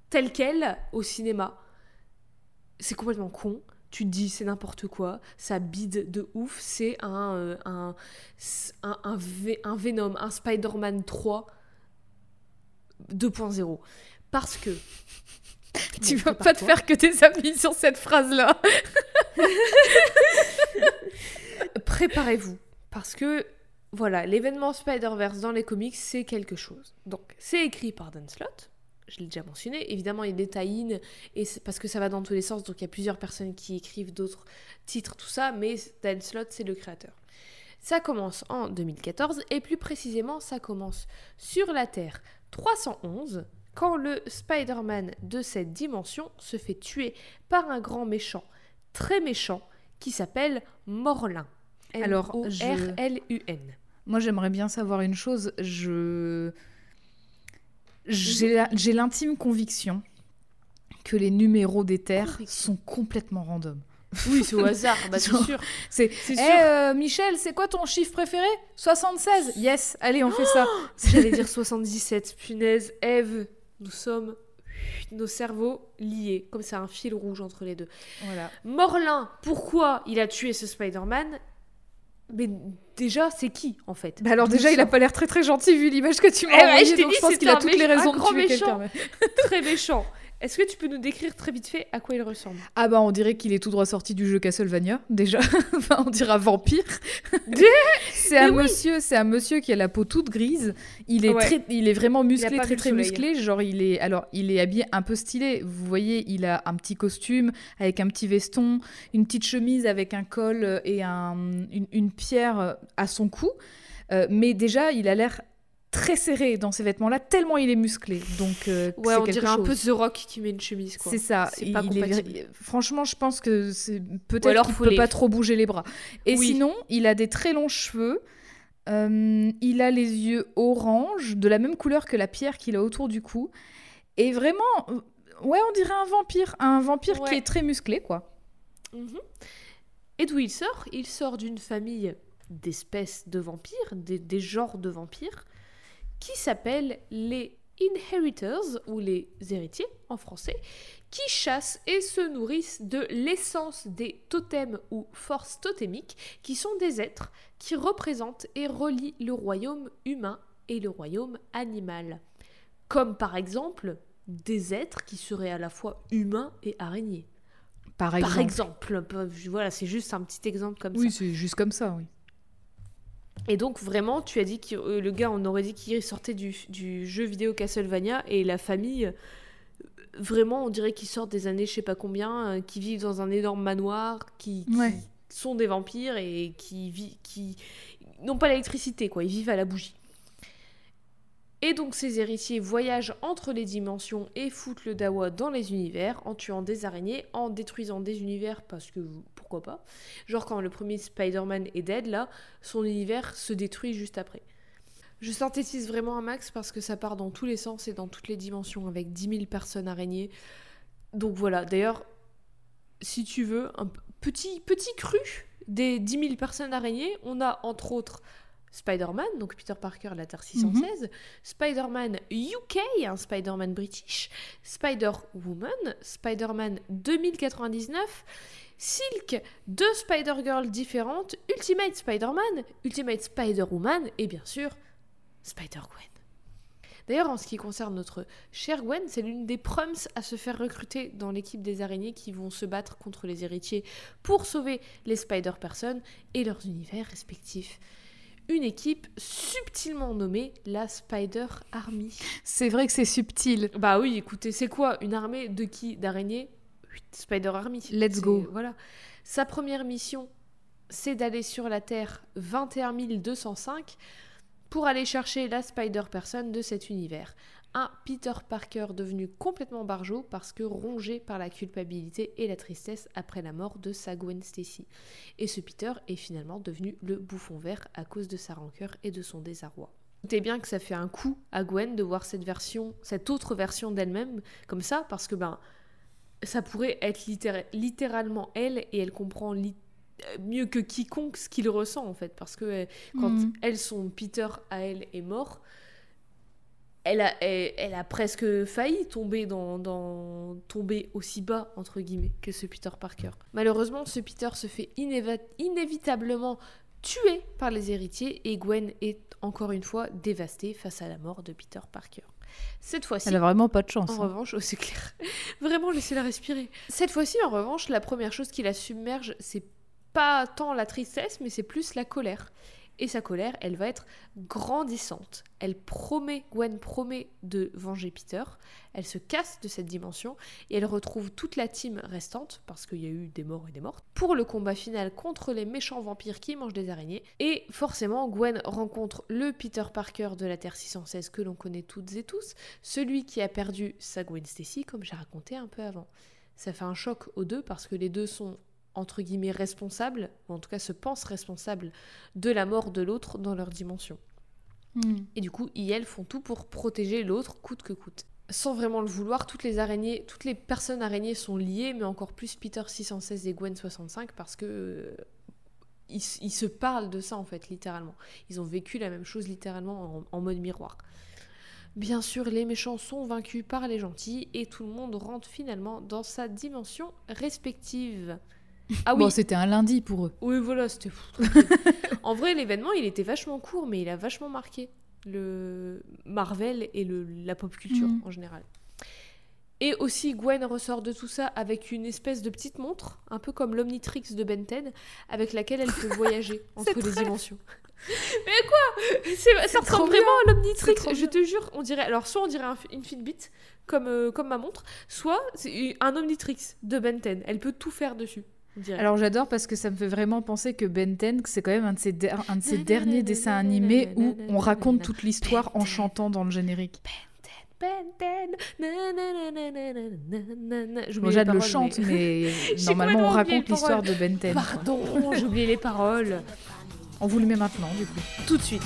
tel quel au cinéma, c'est complètement con. Tu te dis c'est n'importe quoi, ça bide de ouf, c'est un, euh, un, un, un, Ve- un Venom, un Spider-Man 3 2.0. Parce que. Tu vas pas te faire que tes amis sur cette phrase-là. Préparez-vous. Parce que, voilà, l'événement Spider-Verse dans les comics, c'est quelque chose. Donc, c'est écrit par Dan Slott. Je l'ai déjà mentionné. Évidemment, il y a et parce que ça va dans tous les sens. Donc, il y a plusieurs personnes qui écrivent d'autres titres, tout ça. Mais Dan Slott, c'est le créateur. Ça commence en 2014, et plus précisément, ça commence sur la Terre 311, quand le Spider-Man de cette dimension se fait tuer par un grand méchant, très méchant, qui s'appelle Morlun. Alors, je- R-L-U-N. Moi, j'aimerais bien savoir une chose. Je. J'ai l'intime conviction que les numéros des terres sont complètement random. Oui, c'est au hasard, bah, c'est sûr. C'est C'est Eh, euh, Michel, c'est quoi ton chiffre préféré? 76 Yes, allez, on fait ça. J'allais dire 77, punaise. Eve, nous sommes nos cerveaux liés, comme c'est un fil rouge entre les deux. Voilà. Morlin, pourquoi il a tué ce Spider-Man? Mais déjà, c'est qui en fait? Bah alors déjà, il a pas l'air très très gentil vu l'image que tu m'as Eh ouais, envoyée, je t'ai donc dit, je pense qu'il a toutes les raisons de tuer quelqu'un. très méchant. Est-ce que tu peux nous décrire très vite fait à quoi il ressemble? Ah bah on dirait qu'il est tout droit sorti du jeu Castlevania déjà. enfin on dira vampire. c'est un oui. monsieur, c'est un monsieur qui a la peau toute grise. Il est Ouais. très, il est vraiment musclé, très très musclé. Genre il est, alors il est habillé un peu stylé. Vous voyez, il a un petit costume avec un petit veston, une petite chemise avec un col et un, une, une pierre à son cou. Euh, mais déjà il a l'air très serré dans ses vêtements-là, tellement il est musclé. Donc euh, Ouais, on dirait un peu. The Rock qui met une chemise. C'est ça. Il- pas il est Franchement, je pense que peut-être qu'il faut peut pas trop bouger les bras. Et Oui. sinon, il a des très longs cheveux. Euh, il a les yeux orange, de la même couleur que la pierre qu'il a autour du cou. Et vraiment, euh, ouais, on dirait un vampire, un vampire qui est très musclé, quoi. Mhm. Et d'où il sort Il sort d'une famille d'espèces de vampires, des, des genres de vampires, qui s'appellent les Inheritors, ou les héritiers en français, qui chassent et se nourrissent de l'essence des totems ou forces totémiques, qui sont des êtres qui représentent et relient le royaume humain et le royaume animal. Comme par exemple des êtres qui seraient à la fois humains et araignées. Par exemple. Par exemple, peu- voilà, c'est juste un petit exemple comme Oui, ça. c'est juste comme ça, oui. Et donc vraiment, tu as dit que euh, le gars, on aurait dit qu'il sortait du, du jeu vidéo Castlevania et la famille, euh, vraiment, on dirait qu'ils sortent des années, je sais pas combien, euh, qui vivent dans un énorme manoir, qui, qui Ouais. sont des vampires et qui n'ont pas l'électricité, quoi. Ils vivent à la bougie. Et donc ces héritiers voyagent entre les dimensions et foutent le dawa dans les univers en tuant des araignées, en détruisant des univers parce que pourquoi pas. Genre quand le premier Spider-Man est dead là, son univers se détruit juste après. Je synthétise vraiment un max parce que ça part dans tous les sens et dans toutes les dimensions avec 10 000 personnes araignées. Donc voilà, d'ailleurs, si tu veux, un petit, petit cru des 10 000 personnes araignées, on a entre autres Spider-Man, donc Peter Parker, la Terre 616, Spider-Man UK, un Spider-Man British, Spider-Woman, Spider-Man 2099, Silk, deux Spider-Girls différentes, Ultimate Spider-Man, Ultimate Spider-Woman et bien sûr Spider-Gwen. D'ailleurs, en ce qui concerne notre chère Gwen, c'est l'une des proms à se faire recruter dans l'équipe des araignées qui vont se battre contre les héritiers pour sauver les Spider-Personnes et leurs univers respectifs. Une équipe subtilement nommée la Spider Army. C'est vrai que c'est subtil. Bah oui, écoutez, c'est quoi Une armée de qui D'araignées Spider Army. Let's go. Voilà. Sa première mission, c'est d'aller sur la Terre 21 205 pour aller chercher la Spider-Person de cet univers. Un Peter Parker devenu complètement barjot parce que rongé par la culpabilité et la tristesse après la mort de sa Gwen Stacy. Et ce Peter est finalement devenu le bouffon vert à cause de sa rancœur et de son désarroi. Notez bien que ça fait un coup à Gwen de voir cette version, cette autre version d'elle-même comme ça, parce que ben ça pourrait être littéra- littéralement elle et elle comprend mieux que quiconque ce qu'il ressent en fait, parce que euh, quand Mhm. elle, son Peter à elle est mort, elle a, elle, elle a presque failli tomber, dans, dans- tomber aussi bas, entre guillemets, que ce Peter Parker. Malheureusement, ce Peter se fait inéva- inévitablement tuer par les héritiers et Gwen est encore une fois dévastée face à la mort de Peter Parker. Cette fois-ci, Elle a vraiment pas de chance. en hein. revanche, oh, c'est clair. Vraiment, laissez-la respirer. Cette fois-ci, en revanche, la première chose qui la submerge, c'est pas tant la tristesse, mais c'est plus la colère. Et sa colère, elle va être grandissante. Elle promet, Gwen promet de venger Peter. Elle se casse de cette dimension et elle retrouve toute la team restante, parce qu'il y a eu des morts et des mortes, pour le combat final contre les méchants vampires qui mangent des araignées. Et forcément, Gwen rencontre le Peter Parker de la Terre 616 que l'on connaît toutes et tous, celui qui a perdu sa Gwen Stacy, comme j'ai raconté un peu avant. Ça fait un choc aux deux parce que les deux sont entre guillemets responsables, ou en tout cas se pensent responsables de la mort de l'autre dans leur dimension. Hmm. Et du coup, ils, elles font tout pour protéger l'autre coûte que coûte. Sans vraiment le vouloir, toutes les araignées, toutes les personnes araignées sont liées, mais encore plus Peter 616 et Gwen 65 parce que euh, ils, se parlent de ça en fait, littéralement. Ils ont vécu la même chose littéralement en, en mode miroir. Bien sûr, les méchants sont vaincus par les gentils et tout le monde rentre finalement dans sa dimension respective. Ah oui, Bon, c'était un lundi pour eux. oui, voilà, c'était en vrai, l'événement, il était vachement court, mais il a vachement marqué le Marvel et le, la pop culture Mhm. en général. Et aussi, Gwen ressort de tout ça avec une espèce de petite montre, un peu comme l'Omnitrix de Ben 10, avec laquelle elle peut voyager entre les très- dimensions. Mais quoi? C'est- Ça ressemble vraiment à l'Omnitrix, je te jure. On dirait, alors soit on dirait un- une Fitbit, comme, euh, comme ma montre, soit c'est un Omnitrix de Ben 10. Elle peut tout faire dessus. Alors j'adore parce que ça me fait vraiment penser que Ben 10, c'est quand même un de ces, derniers dessins animés où on raconte toute l'histoire en chantant dans le générique. Ben 10, bon, Jade le chante, mais, normalement on raconte l'histoire de Ben 10. Pardon, j'ai oublié les paroles. On vous le met maintenant, du coup. Tout de suite.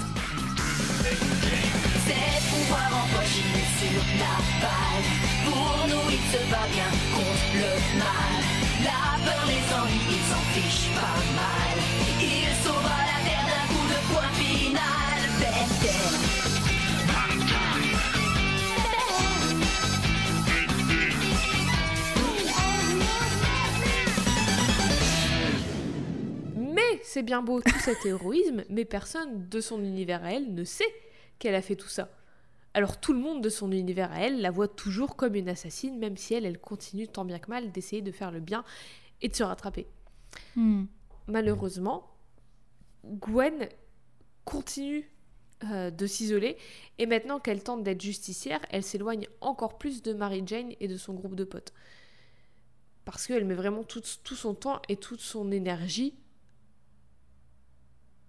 Pour nous, il se bat bien contre le mal. La peur, les ennuis, il s'en fiche pas mal. Il sauvera la terre d'un coup de poing final. Ben 10. Mais c'est bien beau tout cet héroïsme, mais personne de son univers à elle ne sait qu'elle a fait tout ça. Alors tout le monde de son univers à elle la voit toujours comme une assassine, même si elle, elle continue tant bien que mal d'essayer de faire le bien et de se rattraper. Hmm. Malheureusement, Gwen continue euh, de s'isoler et maintenant qu'elle tente d'être justicière, elle s'éloigne encore plus de Mary Jane et de son groupe de potes. Parce qu'elle met vraiment tout, tout son temps et toute son énergie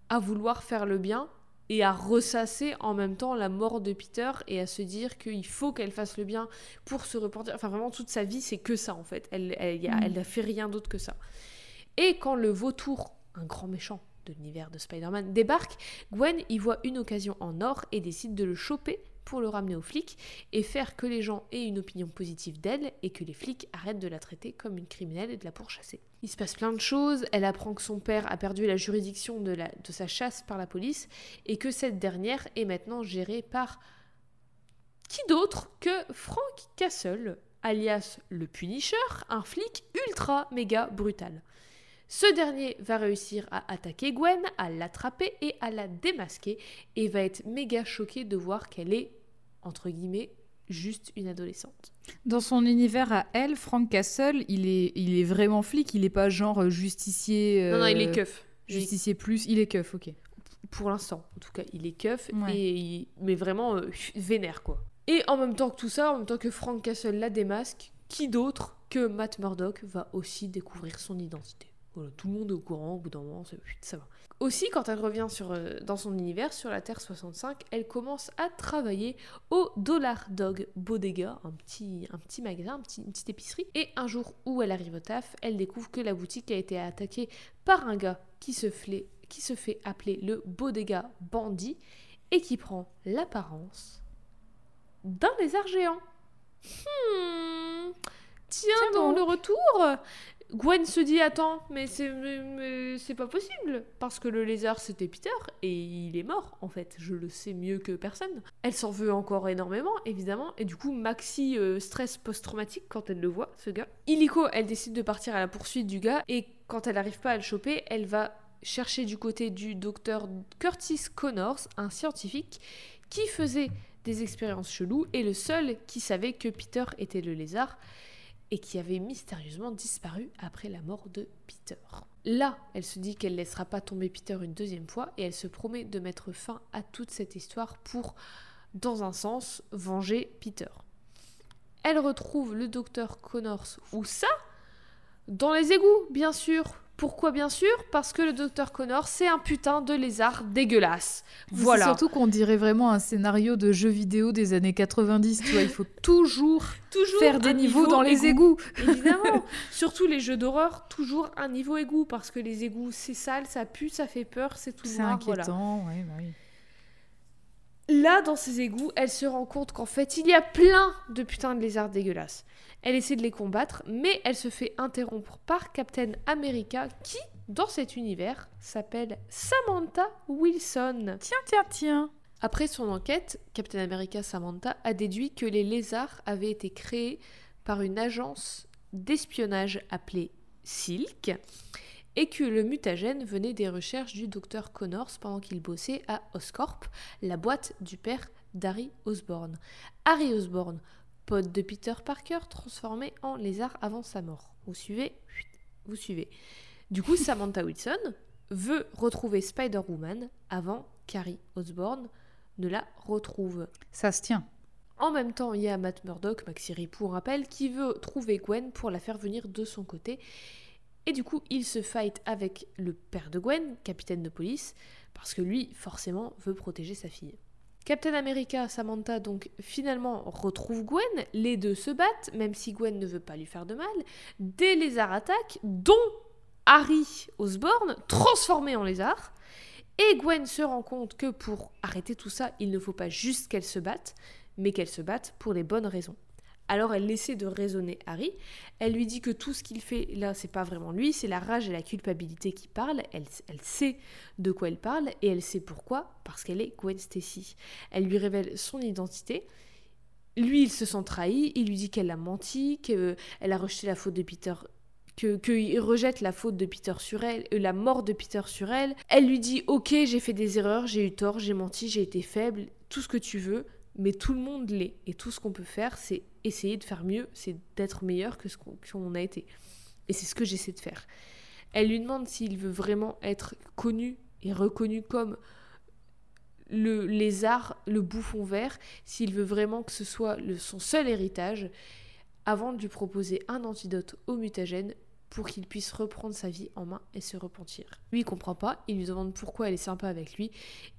à vouloir faire le bien et à ressasser en même temps la mort de Peter et à se dire qu'il faut qu'elle fasse le bien pour se repentir. Enfin, vraiment, toute sa vie, c'est que ça en fait. Elle, elle, a- Mm. elle n'a fait rien d'autre que ça. Et quand le vautour, un grand méchant de l'univers de Spider-Man, débarque, Gwen y voit une occasion en or et décide de le choper pour le ramener aux flics et faire que les gens aient une opinion positive d'elle et que les flics arrêtent de la traiter comme une criminelle et de la pourchasser. Il se passe plein de choses, elle apprend que son père a perdu la juridiction de, sa chasse par la police et que cette dernière est maintenant gérée par qui d'autre que Frank Castle, alias le Punisher, un flic ultra méga brutal. Ce dernier va réussir à attaquer Gwen, à l'attraper et à la démasquer et va être méga choqué de voir qu'elle est, entre guillemets, juste une adolescente. Dans son univers à elle, Frank Castle, il est, il est vraiment flic, il est pas genre euh, justicier. Non, non, il est euh, keuf. Il Justicier plus, il est keuf, ok. Pour l'instant, en tout cas, il est keuf, Ouais. et il- mais vraiment euh, vénère, quoi. Et en même temps que tout ça, en même temps que Frank Castle la démasque, qui d'autre que Matt Murdock va aussi découvrir son identité? Voilà, tout le monde est au courant, au bout d'un moment, ça, ça va. Aussi, quand elle revient sur, euh, dans son univers, sur la Terre 65, elle commence à travailler au Dollar Dog Bodega, un petit, un petit magasin, un petit- une petite épicerie. Et un jour où elle arrive au taf, elle découvre que la boutique a été attaquée par un gars qui se, flait- qui se fait appeler le Bodega Bandit. et qui prend l'apparence d'un lézard géant. Hmm. Tiens, Tiens dans donc. le retour, Gwen se dit attends, mais c'est pas possible parce que le lézard c'était Peter et il est mort en fait. Je le sais mieux que personne. Elle s'en veut encore énormément évidemment et du coup Maxi euh, stress post-traumatique quand elle le voit ce gars. Illico elle décide de partir à la poursuite du gars et quand elle n'arrive pas à le choper, elle va chercher du côté du docteur Curtis Connors, un scientifique qui faisait des expériences cheloues et le seul qui savait que Peter était le lézard et qui avait mystérieusement disparu après la mort de Peter. Là, elle se dit qu'elle ne laissera pas tomber Peter une deuxième fois et elle se promet de mettre fin à toute cette histoire pour, dans un sens, venger Peter. Elle retrouve le docteur Connors où ça? Dans les égouts, bien sûr. Pourquoi bien sûr Parce que le docteur Connors, c'est un putain de lézard dégueulasse. C'est Voilà. surtout qu'on dirait vraiment un scénario de jeu vidéo des années 90, tu vois, il faut toujours Toujours faire des niveaux niveau dans les égout. égouts. Évidemment, surtout les jeux d'horreur, toujours un niveau égout parce que les égouts c'est sale, ça pue, ça fait peur, c'est tout C'est noir. voilà. inquiétant, ouais, bah oui. Là, dans ces égouts, elle se rend compte qu'en fait, il y a plein de putains de lézards dégueulasses. Elle essaie de les combattre, mais elle se fait interrompre par Captain America qui, dans cet univers, s'appelle Samantha Wilson. Tiens, tiens, tiens. Après son enquête, Captain America Samantha a déduit que les lézards avaient été créés par une agence d'espionnage appelée Silk et que le mutagène venait des recherches du docteur Connors pendant qu'il bossait à Oscorp, la boîte du père d'Harry Osborn. Harry Osborn, pote de Peter Parker, transformé en lézard avant sa mort. Vous suivez? Vous suivez. Du coup, Samantha Wilson veut retrouver Spider-Woman avant qu'Harry Osborn ne la retrouve. Ça se tient. En même temps, il y a Matt Murdock, Maxi Ripou, on rappelle, qui veut trouver Gwen pour la faire venir de son côté. Et du coup, il se fight avec le père de Gwen, capitaine de police, parce que lui, forcément, veut protéger sa fille. Captain America, Samantha, donc, finalement retrouve Gwen. Les deux se battent, même si Gwen ne veut pas lui faire de mal. Des lézards attaquent, dont Harry Osborn, transformé en lézard. Et Gwen se rend compte que pour arrêter tout ça, il ne faut pas juste qu'elle se batte, mais qu'elle se batte pour les bonnes raisons. Alors elle essaie de raisonner Harry. Elle lui dit que tout ce qu'il fait là, c'est pas vraiment lui, c'est la rage et la culpabilité qui parlent. Elle, elle sait de quoi elle parle et elle sait pourquoi, parce qu'elle est Gwen Stacy. Elle lui révèle son identité. Lui, il se sent trahi. Il lui dit qu'elle a menti, qu'elle a rejeté la faute de Peter que qu'il rejette la faute de Peter sur elle, euh, la mort de Peter sur elle. Elle lui dit OK, j'ai fait des erreurs, j'ai eu tort, j'ai menti, j'ai été faible, tout ce que tu veux, mais tout le monde l'est et tout ce qu'on peut faire, c'est essayer de faire mieux, c'est d'être meilleur que ce qu'on a été. Et c'est ce que j'essaie de faire. Elle lui demande s'il veut vraiment être connu et reconnu comme le lézard, le bouffon vert, s'il veut vraiment que ce soit son seul héritage, avant de lui proposer un antidote au mutagène pour qu'il puisse reprendre sa vie en main et se repentir. Lui, il comprend pas, il lui demande pourquoi elle est sympa avec lui,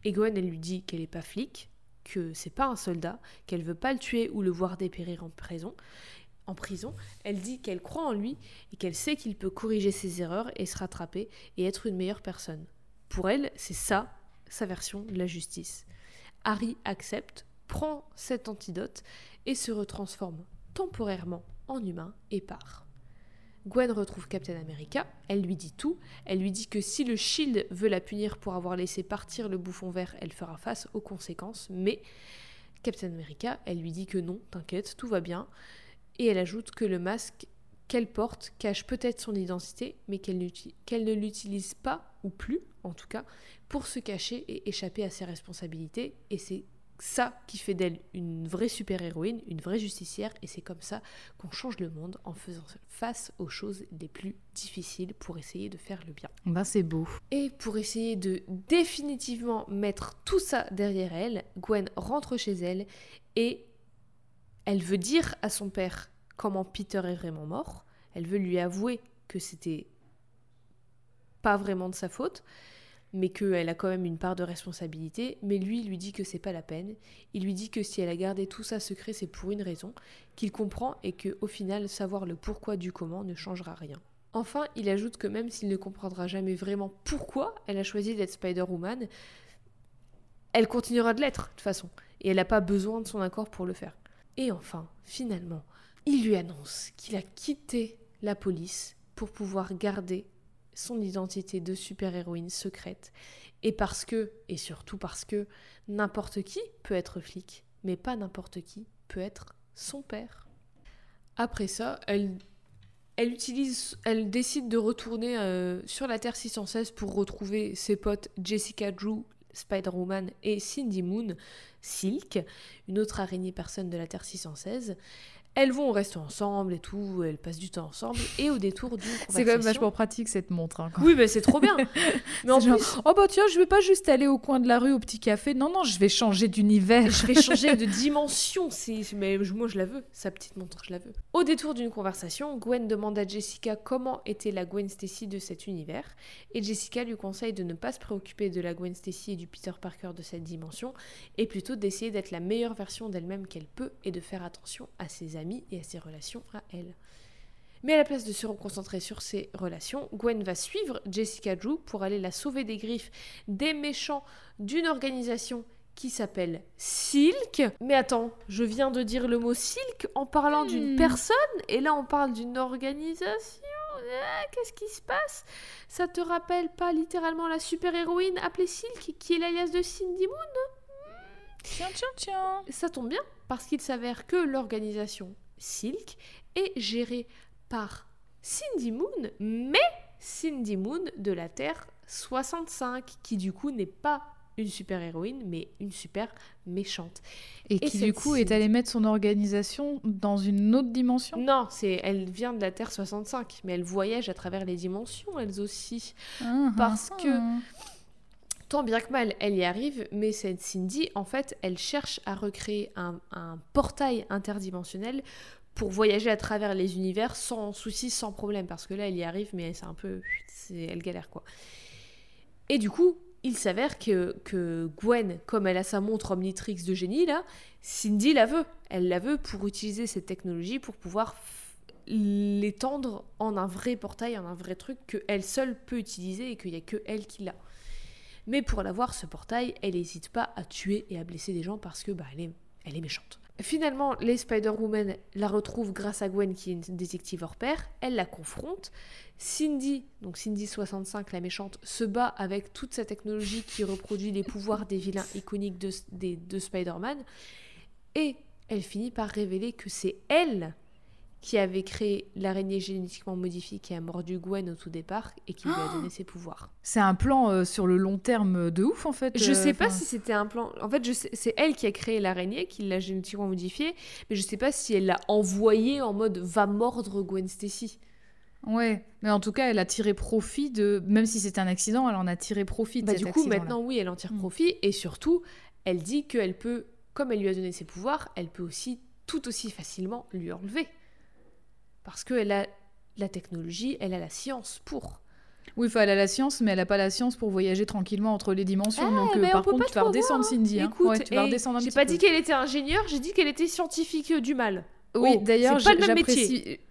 et Gwen, elle lui dit qu'elle est pas flic, que c'est pas un soldat, qu'elle veut pas le tuer ou le voir dépérir en prison. En prison, elle dit qu'elle croit en lui et qu'elle sait qu'il peut corriger ses erreurs et se rattraper et être une meilleure personne. Pour elle, c'est ça sa version de la justice. Harry accepte, prend cet antidote et se retransforme temporairement en humain et part. Gwen retrouve Captain America, elle lui dit tout, elle lui dit que si le Shield veut la punir pour avoir laissé partir le bouffon vert, elle fera face aux conséquences, mais Captain America, elle lui dit que non, t'inquiète, tout va bien, et elle ajoute que le masque qu'elle porte cache peut-être son identité, mais qu'elle ne l'utilise pas, ou plus en tout cas, pour se cacher et échapper à ses responsabilités, et c'est ça qui fait d'elle une vraie super-héroïne, une vraie justicière, et c'est comme ça qu'on change le monde en faisant face aux choses les plus difficiles pour essayer de faire le bien. Ben, c'est beau. Et pour essayer de définitivement mettre tout ça derrière elle, Gwen rentre chez elle et elle veut dire à son père comment Peter est vraiment mort. Elle veut lui avouer que c'était pas vraiment de sa faute, mais qu'elle a quand même une part de responsabilité. Mais lui, il lui dit que c'est pas la peine. Il lui dit que si elle a gardé tout ça secret, c'est pour une raison, qu'il comprend et que au final, savoir le pourquoi du comment ne changera rien. Enfin, il ajoute que même s'il ne comprendra jamais vraiment pourquoi elle a choisi d'être Spider-Woman, elle continuera de l'être de toute façon. Et elle n'a pas besoin de son accord pour le faire. Et enfin, finalement, il lui annonce qu'il a quitté la police pour pouvoir garder son identité de super-héroïne secrète. Et parce que, et surtout parce que, n'importe qui peut être flic, mais pas n'importe qui peut être son père. Après ça, elle, elle utilise, décide de retourner euh, sur la Terre 616 pour retrouver ses potes Jessica Drew, Spider-Woman et Cindy Moon, Silk, une autre araignée personne de la Terre 616. Elles vont rester ensemble et tout, elles passent du temps ensemble. Et au détour d'une conversation... C'est quand même vachement pratique cette montre. hein, Oui, mais c'est trop bien. mais en genre, plus, oh bah tiens, je vais pas juste aller au coin de la rue au petit café. Non, non, je vais changer d'univers. je vais changer de dimension. c'est- Mais moi, je la veux. Sa petite montre, je la veux. Au détour d'une conversation, Gwen demande à Jessica comment était la Gwen Stacy de cet univers. Et Jessica lui conseille de ne pas se préoccuper de la Gwen Stacy et du Peter Parker de cette dimension, et plutôt d'essayer d'être la meilleure version d'elle-même qu'elle peut et de faire attention à ses amis et à ses relations à elle. Mais à la place de se concentrer sur ses relations, Gwen va suivre Jessica Drew pour aller la sauver des griffes des méchants d'une organisation qui s'appelle Silk. Mais attends, je viens de dire le mot Silk en parlant d'une Hmm. personne et là on parle d'une organisation. Ah, Qu'est-ce qui se passe? Ça te rappelle pas littéralement la super-héroïne appelée Silk qui est l'alias de Cindy Moon? Tiens, tiens, tiens. ça tombe bien parce qu'il s'avère que l'organisation Silk est gérée par Cindy Moon, mais Cindy Moon de la Terre 65, qui du coup n'est pas une super héroïne, mais une super méchante. Et, Et qui du coup est Cindy- allé mettre son organisation dans une autre dimension? Non, c'est elle vient de la Terre 65, mais elle voyage à travers les dimensions, elles aussi. Ah, Parce ah, que- ah. Tant bien que mal, elle y arrive, mais cette Cindy, en fait, elle cherche à recréer un, portail interdimensionnel pour voyager à travers les univers sans souci, sans problème, parce que là, elle y arrive, mais c'est un peu... Elle galère, quoi. Et du coup, il s'avère que, Gwen, comme elle a sa montre Omnitrix de génie, là, Cindy la veut. Elle la veut pour utiliser cette technologie pour pouvoir l'étendre en un vrai portail, en un vrai truc que elle seule peut utiliser et qu'il n'y a que elle qui l'a. Mais pour l'avoir, ce portail, elle n'hésite pas à tuer et à blesser des gens parce que bah, elle, est, elle est méchante. Finalement, les Spider-Woman la retrouvent grâce à Gwen qui est une détective hors pair. Elle la confronte. Cindy, donc Cindy 65, la méchante, se bat avec toute sa technologie qui reproduit les pouvoirs des vilains iconiques de, de Spider-Man. Et elle finit par révéler que c'est elle qui avait créé l'araignée génétiquement modifiée qui a mordu Gwen au tout départ et qui lui a donné ses pouvoirs. C'est un plan euh, sur le long terme de ouf en fait. Je euh, sais pas si c'était un plan. En fait, c'est elle qui a créé l'araignée, qui l'a génétiquement modifiée, mais je sais pas si elle l'a envoyée en mode va mordre Gwen Stacy. Ouais, mais en tout cas, elle a tiré profit de. Même si c'était un accident, elle en a tiré profit de Bah, cet du coup, maintenant, oui, elle en tire Mm. profit et surtout, elle dit qu'elle peut, comme elle lui a donné ses pouvoirs, elle peut aussi tout aussi facilement lui enlever. Parce qu'elle a la technologie, elle a la science pour. Oui, elle a la science, mais elle a pas la science pour voyager tranquillement entre les dimensions. Ah, donc, euh, par contre, tu vas redescendre hein. Cindy. hein. Écoute, Ouais, tu vas redescendre un j'ai pas peu. dit qu'elle était ingénieure, j'ai dit qu'elle était scientifique du mal. Oui, Oh, d'ailleurs,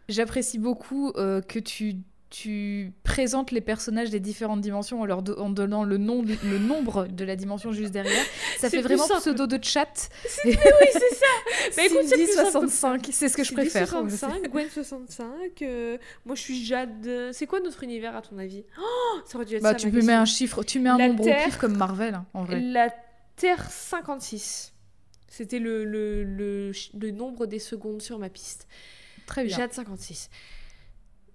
j'apprécie beaucoup euh, que tu, tu présentes les personnages des différentes dimensions en leur do- en donnant le, nom, le nombre de la dimension juste derrière. Ça fait vraiment simple. pseudo de chat. Oui, c'est ça. Bah, écoute, c'est Cindy plus simple. 65, c'est ce que je préfère. 65, Gwen 65, euh, moi je suis Jade. C'est quoi notre univers à ton avis? Oh, Ça aurait dû être Bah, ça, tu peux mettre un chiffre, tu mets un La nombre Terre- au pif comme Marvel, hein, en vrai. La Terre 56. C'était le, le, le, ch- le nombre des secondes sur ma piste. Très bien. Jade 56.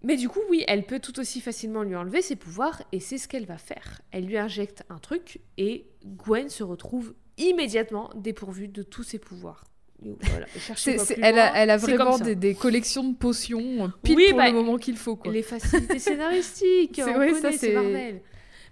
Mais du coup, oui, elle peut tout aussi facilement lui enlever ses pouvoirs et c'est ce qu'elle va faire. Elle lui injecte un truc et Gwen se retrouve immédiatement dépourvue de tous ses pouvoirs. Voilà, elle, a, elle vraiment des, des collections de potions euh, pile Oui, pour bah, le moment qu'il faut. Quoi. Les facilités scénaristiques, C'est- on ouais, connaît, c'est- Marvel.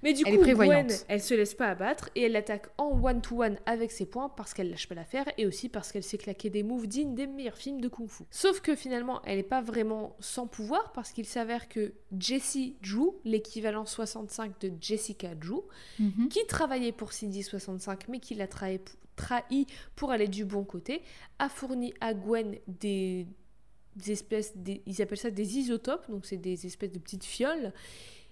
Mais du Elle coup. Gwen, elle se laisse pas abattre et elle l'attaque en one-to-one avec ses points parce qu'elle lâche pas l'affaire et aussi parce qu'elle s'est claqué des moves dignes des meilleurs films de Kung Fu. Sauf que finalement, elle est pas vraiment sans pouvoir parce qu'il s'avère que Jessie Drew, l'équivalent 65 de Jessica Drew, Mhm. qui travaillait pour Cindy 65 mais qui l'a trahi, trahi pour aller du bon côté, a fourni à Gwen des, des espèces, des- ils appellent ça des isotopes, donc c'est des espèces de petites fioles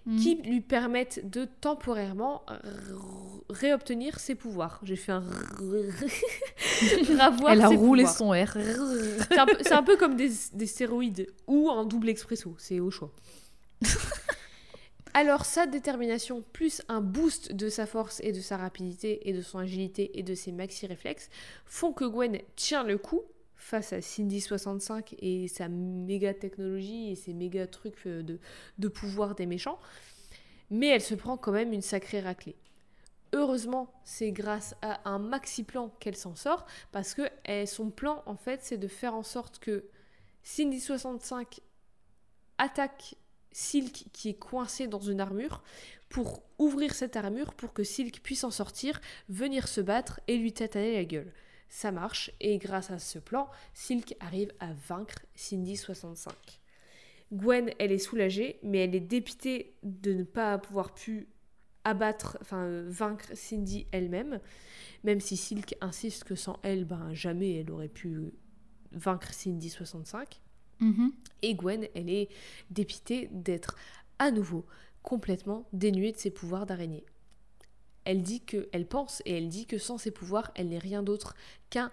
Mhm. qui lui permettent de temporairement r- réobtenir ses pouvoirs. J'ai fait un ravoir Elle a ses roulé pouvoirs. son R. C'est un, peu- c'est un peu comme des, des stéroïdes ou un double expresso, c'est au choix. Alors sa détermination plus un boost de sa force et de sa rapidité et de son agilité et de ses maxi réflexes font que Gwen tient le coup face à Cindy 65 et sa méga technologie et ses méga trucs euh, de, de pouvoir des méchants. Mais elle se prend quand même une sacrée raclée. Heureusement, c'est grâce à un maxi plan qu'elle s'en sort parce que eh, son plan en fait c'est de faire en sorte que Cindy 65 attaque Silk qui est coincé dans une armure pour ouvrir cette armure pour que Silk puisse en sortir, venir se battre et lui tataner la gueule. Ça marche et grâce à ce plan, Silk arrive à vaincre Cindy 65. Gwen, elle est soulagée, mais elle est dépitée de ne pas pouvoir pu abattre, enfin vaincre Cindy elle-même, même si Silk insiste que sans elle, ben jamais elle aurait pu vaincre Cindy 65. Mhm. Et Gwen, elle est dépitée d'être à nouveau complètement dénuée de ses pouvoirs d'araignée. Elle dit que, elle pense et elle dit que sans ses pouvoirs, elle n'est rien d'autre qu'un,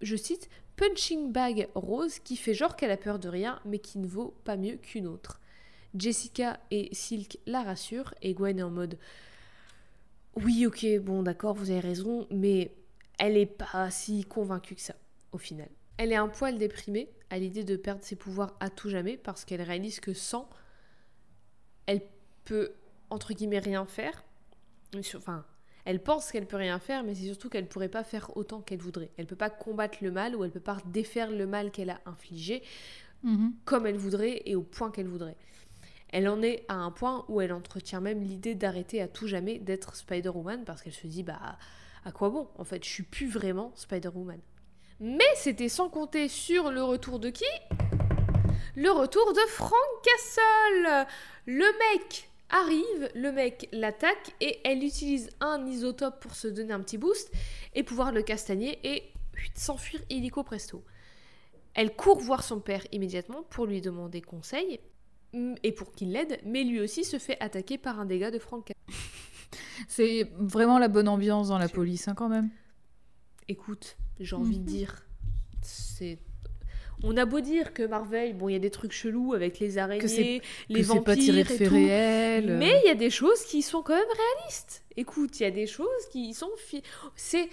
je cite, punching bag rose qui fait genre qu'elle a peur de rien, mais qui ne vaut pas mieux qu'une autre. Jessica et Silk la rassurent et Gwen est en mode oui, ok, bon, d'accord, vous avez raison, mais elle est pas si convaincue que ça, au final. Elle est un poil déprimée à l'idée de perdre ses pouvoirs à tout jamais parce qu'elle réalise que sans, elle peut, entre guillemets, rien faire. Enfin, elle pense qu'elle peut rien faire, mais c'est surtout qu'elle pourrait pas faire autant qu'elle voudrait. Elle peut pas combattre le mal ou elle peut pas défaire le mal qu'elle a infligé Mhm. comme elle voudrait et au point qu'elle voudrait. Elle en est à un point où elle entretient même l'idée d'arrêter à tout jamais d'être Spider-Woman parce qu'elle se dit bah à quoi bon En fait, je suis plus vraiment Spider-Woman. Mais c'était sans compter sur le retour de qui? Le retour de Frank Castle Le mec arrive, le mec l'attaque et elle utilise un isotope pour se donner un petit boost et pouvoir le castagner et s'enfuir illico presto. Elle court voir son père immédiatement pour lui demander conseil et pour qu'il l'aide, mais lui aussi se fait attaquer par un dégât de Frank Castle. C'est vraiment la bonne ambiance dans la police, hein, quand même. Écoute, j'ai envie de dire, c'est. On a beau dire que Marvel, bon, il y a des trucs chelous avec les araignées, c'est- les que c'est pas tiré vampires et tout. réels. euh. Mais il y a des choses qui sont quand même réalistes. Écoute, il y a des choses qui sont. C'est.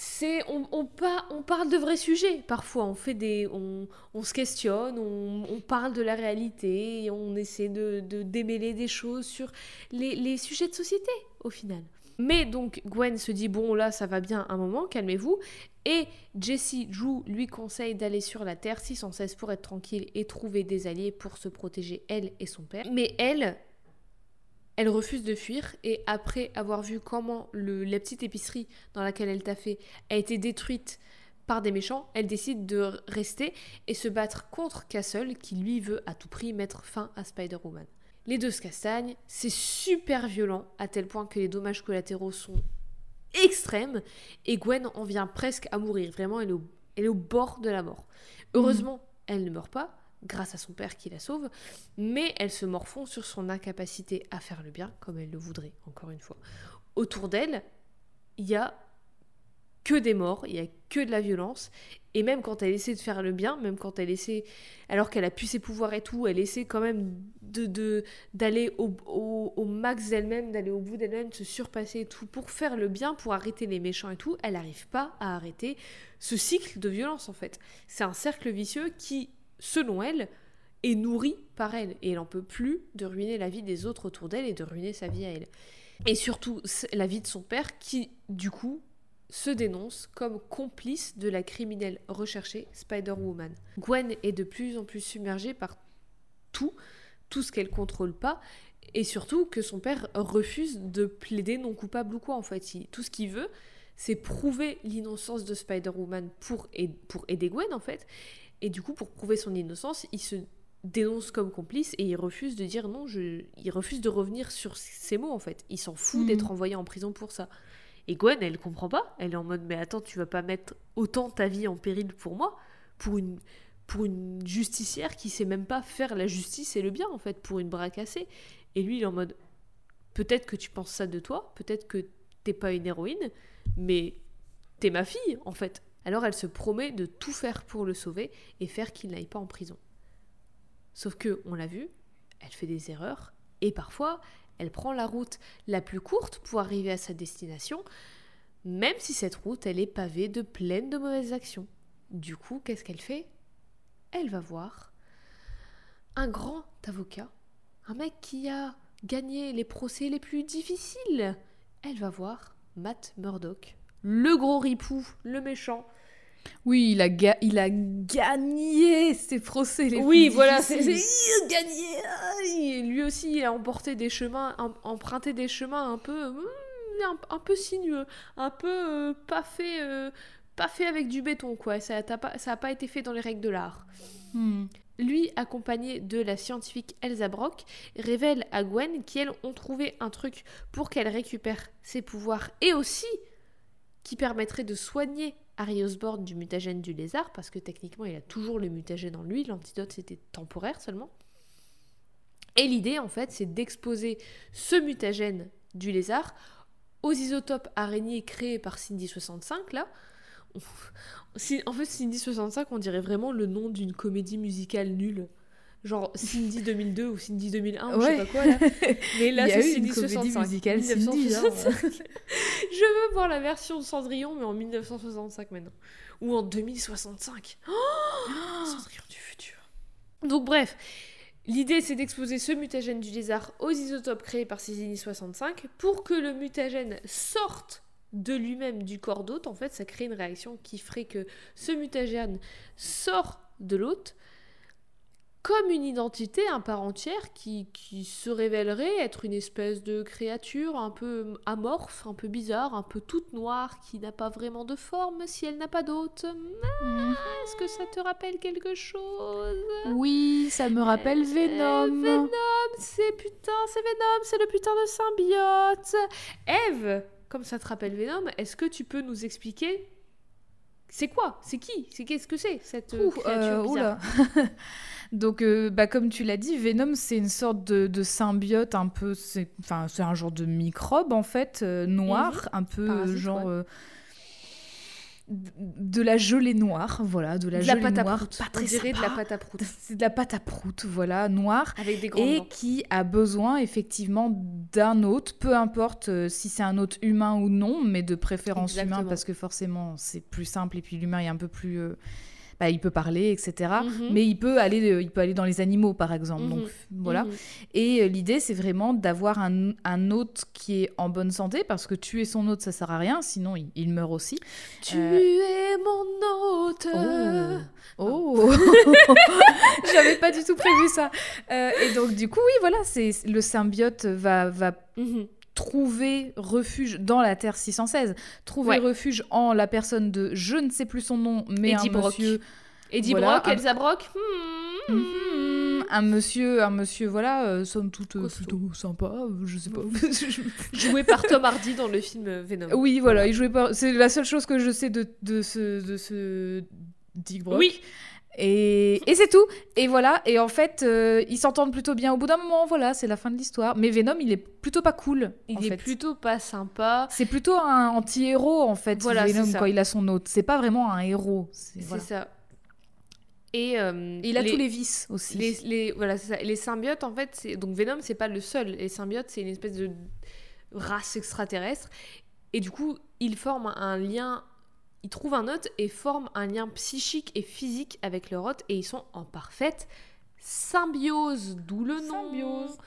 C'est, on, on, par- on parle de vrais sujets parfois, on fait des, on, on se questionne, on, on parle de la réalité, et on essaie de, de démêler des choses sur les, les sujets de société au final. Mais donc Gwen se dit bon là ça va bien un moment, calmez-vous. Et Jessie Drew lui conseille d'aller sur la Terre 616 pour être tranquille et trouver des alliés pour se protéger elle et son père. Mais elle, elle refuse de fuir et après avoir vu comment la petite épicerie dans laquelle elle t'a fait a été détruite par des méchants, elle décide de rester et se battre contre Castle qui lui veut à tout prix mettre fin à Spider-Woman. Les deux se castagnent, c'est super violent à tel point que les dommages collatéraux sont extrêmes et Gwen en vient presque à mourir. Vraiment, elle est au, bord de la mort. Heureusement, elle ne meurt pas grâce à son père qui la sauve, mais elle se morfond sur son incapacité à faire le bien comme elle le voudrait, encore une fois. Autour d'elle, il y a que des morts, il y a que de la violence, et même quand elle essaie de faire le bien, même quand elle essaie, alors qu'elle a pu ses pouvoirs et tout, elle essaie quand même de d'aller au, au- au max d'elle-même, d'aller au bout d'elle-même, de se surpasser et tout, pour faire le bien, pour arrêter les méchants et tout, elle n'arrive pas à arrêter ce cycle de violence en fait. C'est un cercle vicieux qui, selon elle, est nourri par elle, et elle en peut plus de ruiner la vie des autres autour d'elle et de ruiner sa vie à elle. Et surtout la vie de son père qui, du coup, se dénonce comme complice de la criminelle recherchée Spider-Woman. Gwen est de plus en plus submergée par tout, tout ce qu'elle contrôle pas, et surtout que son père refuse de plaider non coupable ou quoi en fait. Il- tout ce qu'il veut, c'est prouver l'innocence de Spider-Woman pour, pour aider Gwen en fait. Et du coup, pour prouver son innocence, il se dénonce comme complice et il refuse de dire non, je... il refuse de revenir sur ses mots en fait. Il s'en fout Mhm. d'être envoyé en prison pour ça. Et Gwen, elle comprend pas. Elle est en mode mais attends, tu vas pas mettre autant ta vie en péril pour moi, pour une pour une justicière qui sait même pas faire la justice et le bien en fait, pour une bras cassée. Et lui, il est en mode peut-être que tu penses ça de toi, peut-être que t'es pas une héroïne, mais t'es ma fille, en fait. Alors elle se promet de tout faire pour le sauver et faire qu'il n'aille pas en prison. Sauf que, on l'a vu, elle fait des erreurs et parfois elle prend la route la plus courte pour arriver à sa destination, même si cette route elle est pavée de pleines de mauvaises actions. Du coup, qu'est-ce qu'elle fait? Elle va voir un grand avocat, un mec qui a gagné les procès les plus difficiles. Elle va voir Matt Murdock, le gros ripou, le méchant. Oui, il a, ga- il a gagné ses procès les Oui, voilà, c'est gagné. Lui aussi, il a emporté des chemins, em- emprunté des chemins un peu, hum, un, un peu sinueux, un peu euh, pas fait, euh, pas fait avec du béton, quoi. Ça n'a pas, ça a pas été fait dans les règles de l'art. Hmm. Lui, accompagné de la scientifique Elsa Brock, révèle à Gwen qu'ils ont trouvé un truc pour qu'elle récupère ses pouvoirs et aussi qui permettrait de soigner Harry Osborn du mutagène du lézard, parce que techniquement il a toujours le mutagène en lui, l'antidote c'était temporaire seulement. Et l'idée en fait c'est d'exposer ce mutagène du lézard aux isotopes araignées créés par Cindy65 là. Si- En fait, Cindy 65, on dirait vraiment le nom d'une comédie musicale nulle. Genre Cindy 2002 ou Cindy 2001 ou je sais Ouais. pas quoi là. Mais là, c'est Cindy comédie 65. musicale Cindy, 1965. je veux voir la version de Cendrillon, mais en 1965 maintenant. Ou en 2065. Oh Cendrillon du futur. Donc bref, l'idée c'est d'exposer ce mutagène du lézard aux isotopes créés par Cindy 65 pour que le mutagène sorte de lui-même du corps d'hôte. En fait, ça crée une réaction qui ferait que ce mutagène sort de l'hôte comme une identité, un part entière qui, qui se révélerait être une espèce de créature un peu amorphe, un peu bizarre, un peu toute noire, qui n'a pas vraiment de forme si elle n'a pas d'hôte. Hmm. Est-ce que ça te rappelle quelque chose? Oui, ça me rappelle Euh, Venom. Venom, c'est putain, c'est Venom, c'est le putain de symbiote. Eve, comme ça te rappelle Venom, est-ce que tu peux nous expliquer c'est quoi? C'est qui? C'est qu'est-ce que c'est cette euh, Ouh, créature euh, bizarre? oula. Donc, euh, bah, comme tu l'as dit, Venom, c'est une sorte de, de symbiote un peu. C'est enfin, c'est un genre de microbe, en fait, euh, noir, un peu euh, Parasite, genre. ouais. de la gelée noire, voilà, de la de la gelée pâte à noire, prout. pas très de la pâte à prout. C'est de la pâte à prout, voilà, noire, Avec des et dents. qui a besoin effectivement d'un hôte, peu importe si c'est un hôte humain ou non, mais de préférence humain parce que forcément c'est plus simple et puis l'humain est un peu plus, euh, bah, il peut parler, etc. Mhm. Mais il peut aller, euh, il peut aller dans les animaux par exemple. Mhm. Donc voilà. Mhm. Et euh, l'idée c'est vraiment d'avoir un, un hôte qui est en bonne santé parce que tuer son hôte ça sert à rien, sinon il, il meurt aussi. Tu Euh, es mon hôte. Oh, J'avais pas du tout prévu ça. Euh, et donc du coup oui voilà, c'est le symbiote va va. Trouver refuge dans la Terre 616, trouver Ouais. refuge en la personne de je ne sais plus son nom, mais Eddie un Brock. monsieur, Eddie Voilà, Brock, un- Elsa Brock. hmm. Mhm, un monsieur, un monsieur voilà, euh, somme toute euh, plutôt sympa, euh, je sais pas. Joué par Tom Hardy dans le film Venom. oui voilà, il jouait pas. C'est la seule chose que je sais de, de ce de ce Dick Brock. Oui. Et, et c'est tout. Et voilà. Et en fait, euh, ils s'entendent plutôt bien. Au bout d'un moment, voilà, c'est la fin de l'histoire. Mais Venom, il est plutôt pas cool. Il en est fait. plutôt pas sympa. C'est plutôt un anti-héros en fait, Voilà, Venom quand il a son hôte. C'est pas vraiment un héros. C'est voilà. ça. Et euh, Et il a tous les vices aussi. les, les- voilà, ça. les symbiotes, en fait, donc Venom, c'est pas le seul. Les symbiotes, c'est une espèce de race extraterrestre. Et du coup, ils forment un lien. Ils trouvent un hôte et forment un lien psychique et physique avec leur hôte. Et ils sont en parfaite symbiose, d'où le nom. Symbiose.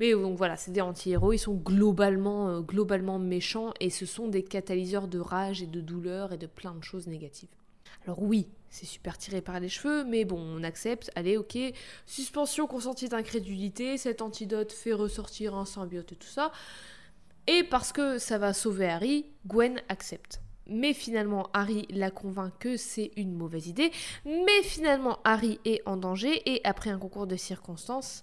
Mais donc voilà, c'est des anti-héros, ils sont globalement, euh, globalement méchants et ce sont des catalyseurs de rage et de douleur et de plein de choses négatives. Alors oui, c'est super tiré par les cheveux, mais bon, on accepte, allez, ok, suspension consentie d'incrédulité, cet antidote fait ressortir un symbiote et tout ça. Et parce que ça va sauver Harry, Gwen accepte. Mais finalement, Harry la convainc que c'est une mauvaise idée. Mais finalement, Harry est en danger et après un concours de circonstances,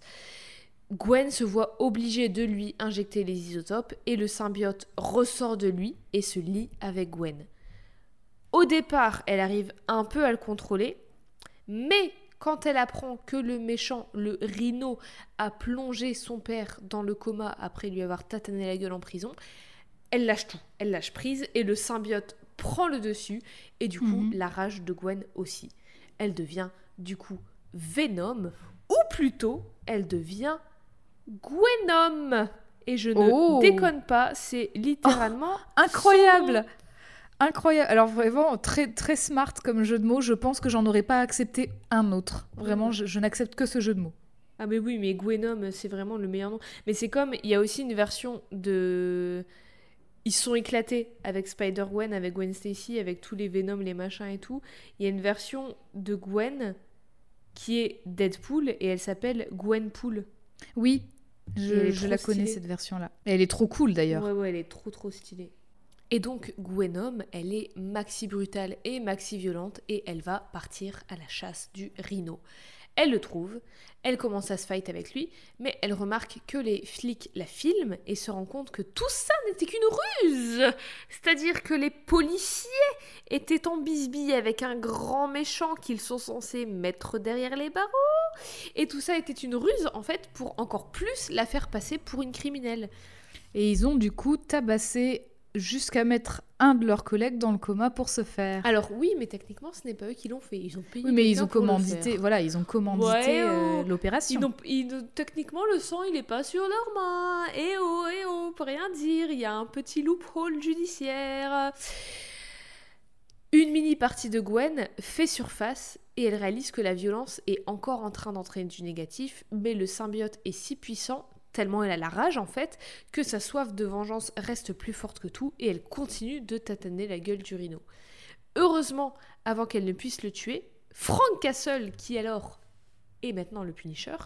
Gwen se voit obligée de lui injecter les isotopes et le symbiote ressort de lui et se lie avec Gwen. Au départ, elle arrive un peu à le contrôler, mais quand elle apprend que le méchant, le rhino, a plongé son père dans le coma après lui avoir tatané la gueule en prison, elle lâche tout, elle lâche prise et le symbiote prend le dessus et du coup Mhm. la rage de Gwen aussi. Elle devient du coup Venom ou plutôt elle devient Gwenom. Et je ne Oh. déconne pas, c'est littéralement Incroyable Incroyable. Alors vraiment très très smart comme jeu de mots. Je pense que j'en aurais pas accepté un autre. Vraiment, je, je n'accepte que ce jeu de mots. Ah mais oui, mais Gwenom, c'est vraiment le meilleur nom. Mais c'est comme, il y a aussi une version de... Ils sont éclatés avec Spider-Gwen, avec Gwen Stacy, avec tous les Venom, les machins et tout. Il y a une version de Gwen qui est Deadpool et elle s'appelle Gwenpool. Oui, je, la connais cette version-là. Elle est trop cool d'ailleurs. Ouais, ouais, elle est trop trop stylée. Et donc Gwenom, elle est maxi brutale et maxi violente et elle va partir à la chasse du rhino. Elle le trouve, elle commence à se fight avec lui, mais elle remarque que les flics la filment et se rend compte que tout ça n'était qu'une ruse. C'est-à-dire que les policiers étaient en bisbille avec un grand méchant qu'ils sont censés mettre derrière les barreaux. Et tout ça était une ruse en fait pour encore plus la faire passer pour une criminelle. Et ils ont du coup tabassé jusqu'à mettre un de leurs collègues dans le coma pour se faire. Alors oui, mais techniquement, ce n'est pas eux qui l'ont fait. Ils ont payé. oui, mais ils ont commandité, voilà, ils ont commandité Ouais, euh, oh. l'opération. Techniquement, le sang, il est pas sur leurs mains. Eh oh, eh oh, on peut rien dire. Il y a un petit loophole judiciaire. Une mini partie de Gwen fait surface et elle réalise que la violence est encore en train d'entraîner du négatif, mais le symbiote est si puissant, tellement elle a la rage en fait, que sa soif de vengeance reste plus forte que tout et elle continue de tataner la gueule du rhino. Heureusement, avant qu'elle ne puisse le tuer, Frank Castle, qui alors est maintenant le Punisher,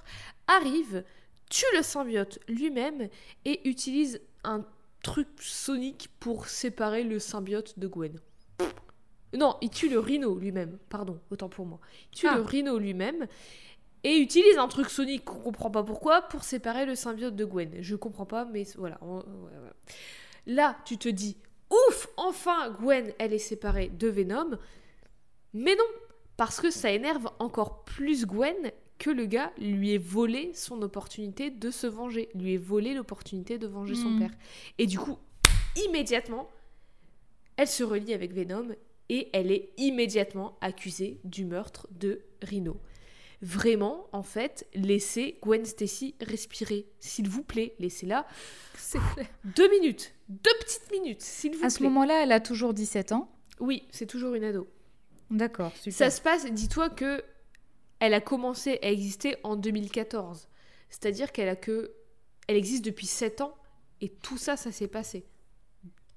arrive, tue le symbiote lui-même et utilise un truc sonique pour séparer le symbiote de Gwen. Non, il tue le rhino lui-même, pardon, autant pour moi. Il tue Ah. le rhino lui-même et utilise un truc sonique qu'on comprend pas pourquoi pour séparer le symbiote de Gwen. Je comprends pas, mais voilà. Là, tu te dis, ouf, enfin Gwen, elle est séparée de Venom. Mais non, parce que ça énerve encore plus Gwen que le gars lui ait volé son opportunité de se venger, lui ait volé l'opportunité de venger son Mhm. père. Et du coup, immédiatement, elle se relie avec Venom et elle est immédiatement accusée du meurtre de Rhino. Vraiment, en fait, laissez Gwen Stacy respirer. S'il vous plaît, laissez-la C'est clair. deux minutes. Deux petites minutes, s'il vous À ce plaît. moment-là, elle a toujours 17 ans. Oui, c'est toujours une ado. D'accord, super. Ça se passe, dis-toi que elle a commencé à exister en 2014. C'est-à-dire qu'elle a que elle existe depuis 7 ans et tout ça ça s'est passé.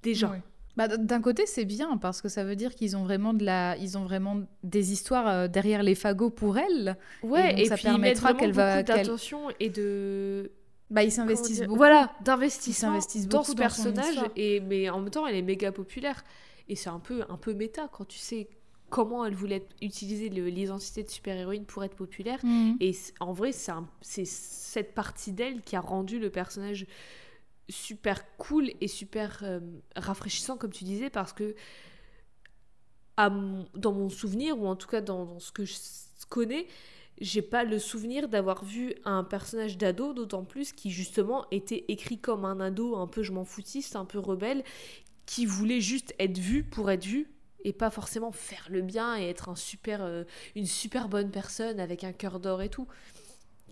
Déjà. Ouais. Bah, D'un côté, c'est bien parce que ça veut dire qu'ils ont vraiment de la, ils ont vraiment des histoires euh, derrière les fagots pour elle. Ouais, donc et, ça puis permettra qu'elle va- d'attention et de Bah, ils s'investissent beaucoup. Voilà, d'investissement dans beaucoup ce dans son personnage et mais en même temps elle est méga populaire et c'est un peu un peu méta quand tu sais comment elle voulait utiliser l'identité de super-héroïne pour être populaire Mhm. Et en vrai, c'est cette partie d'elle qui a rendu le personnage super cool et super euh, rafraîchissant, comme tu disais, parce que dans mon souvenir, ou en tout cas dans, ce que je connais, j'ai pas le souvenir d'avoir vu un personnage d'ado, d'autant plus qui justement était écrit comme un ado un peu je m'en foutiste, un peu rebelle, qui voulait juste être vu pour être vu et pas forcément faire le bien et être un super, euh, une super bonne personne avec un cœur d'or et tout.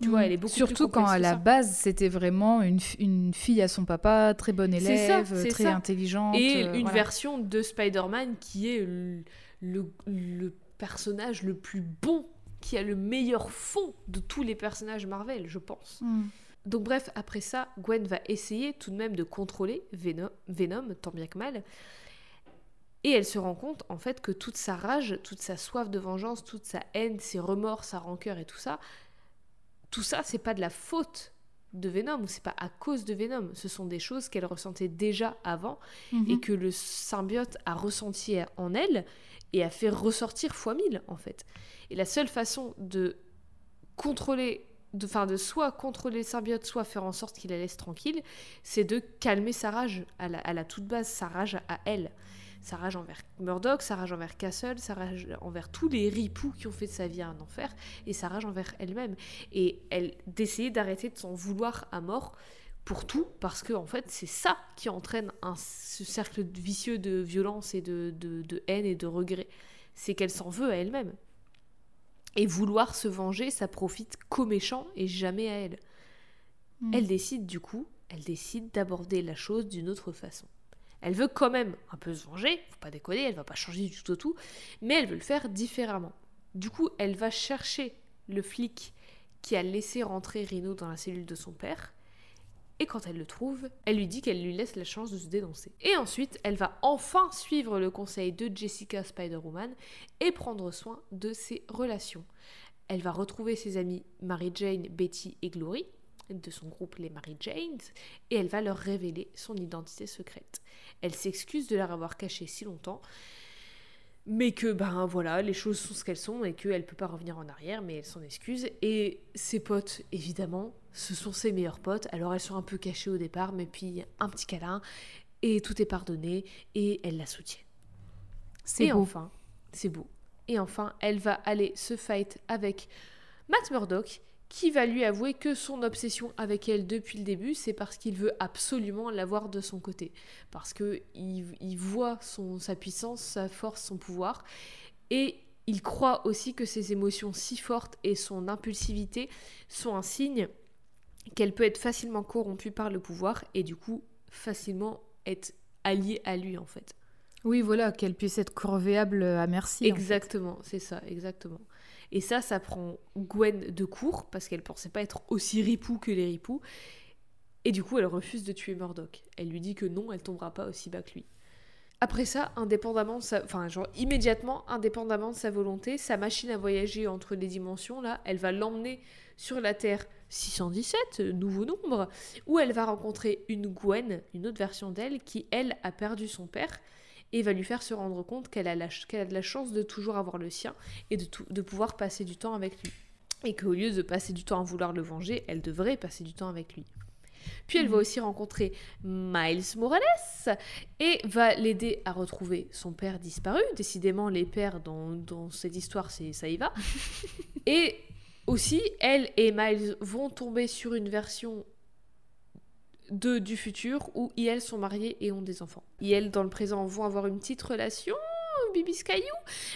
Tu vois, elle est beaucoup Surtout plus quand à la base, c'était vraiment une, une fille à son papa, très bonne ça, élève, très ça. intelligente. Et euh, une voilà. version de Spider-Man qui est le, le, le personnage le plus bon, qui a le meilleur fond de tous les personnages Marvel, je pense. Mhm. Donc bref, après ça, Gwen va essayer tout de même de contrôler Venom, Venom, tant bien que mal. Et elle se rend compte en fait que toute sa rage, toute sa soif de vengeance, toute sa haine, ses remords, sa rancœur et tout ça, tout ça c'est pas de la faute de Venom ou c'est pas à cause de Venom, ce sont des choses qu'elle ressentait déjà avant Mhm. et que le symbiote a ressenti en elle et a fait ressortir fois mille en fait. Et la seule façon de contrôler, de, enfin de soit contrôler le symbiote, soit faire en sorte qu'il la laisse tranquille, c'est de calmer sa rage à la, à la toute base, sa rage à elle. Sa rage envers Murdoch, sa rage envers Castle, sa rage envers tous les ripoux qui ont fait de sa vie un enfer, et sa rage envers elle-même. Et elle d'essayer d'arrêter de s'en vouloir à mort pour tout, parce que en fait c'est ça qui entraîne un, ce cercle vicieux de violence et de, de, de haine et de regret. C'est qu'elle s'en veut à elle-même. Et vouloir se venger, ça profite qu'aux méchants et jamais à elle. Mm. Elle décide du coup, elle décide d'aborder la chose d'une autre façon. Elle veut quand même un peu se venger, faut pas déconner, elle va pas changer du tout au tout, mais elle veut le faire différemment. Du coup, elle va chercher le flic qui a laissé rentrer Rino dans la cellule de son père. Et quand elle le trouve, elle lui dit qu'elle lui laisse la chance de se dénoncer. Et ensuite, elle va enfin suivre le conseil de Jessica Spider-Woman et prendre soin de ses relations. Elle va retrouver ses amies Mary Jane, Betty et Glory, de son groupe les Mary Janes, et elle va leur révéler son identité secrète. Elle s'excuse de leur avoir caché si longtemps, mais que ben voilà, les choses sont ce qu'elles sont et qu'elle peut pas revenir en arrière, mais elle s'en excuse. Et ses potes, évidemment, ce sont ses meilleurs potes. Alors elles sont un peu cachées au départ, mais puis un petit câlin et tout est pardonné et elle la soutient. C'est Et beau. enfin, c'est beau. Et enfin, elle va aller se fight avec Matt Murdock, qui va lui avouer que son obsession avec elle depuis le début, c'est parce qu'il veut absolument l'avoir de son côté. Parce que il, il voit son, sa puissance, sa force, son pouvoir. Et il croit aussi que ses émotions si fortes et son impulsivité sont un signe qu'elle peut être facilement corrompue par le pouvoir et du coup facilement être alliée à lui en fait. Oui, voilà, qu'elle puisse être corvéable à merci. en fait. Exactement, c'est ça, exactement. Et ça, ça prend Gwen de court parce qu'elle pensait pas être aussi ripou que les ripoux. Et du coup, elle refuse de tuer Murdoch. Elle lui dit que non, elle tombera pas aussi bas que lui. Après ça, indépendamment de sa... Enfin, genre immédiatement, indépendamment de sa volonté, sa machine à voyager entre les dimensions, là, elle va l'emmener sur la Terre 617, nouveau nombre, où elle va rencontrer une Gwen, une autre version d'elle, qui, elle, a perdu son père, et va lui faire se rendre compte qu'elle a, de la chance de toujours avoir le sien, et de, tout- de pouvoir passer du temps avec lui. Et qu'au lieu de passer du temps à vouloir le venger, elle devrait passer du temps avec lui. Puis elle va aussi rencontrer Miles Morales et va l'aider à retrouver son père disparu. Décidément, les pères dans, dans cette histoire, c'est ça y va. et aussi, elle et Miles vont tomber sur une version de, du futur où ils, sont mariés et ont des enfants. Elles, dans le présent, vont avoir une petite relation, Bibi.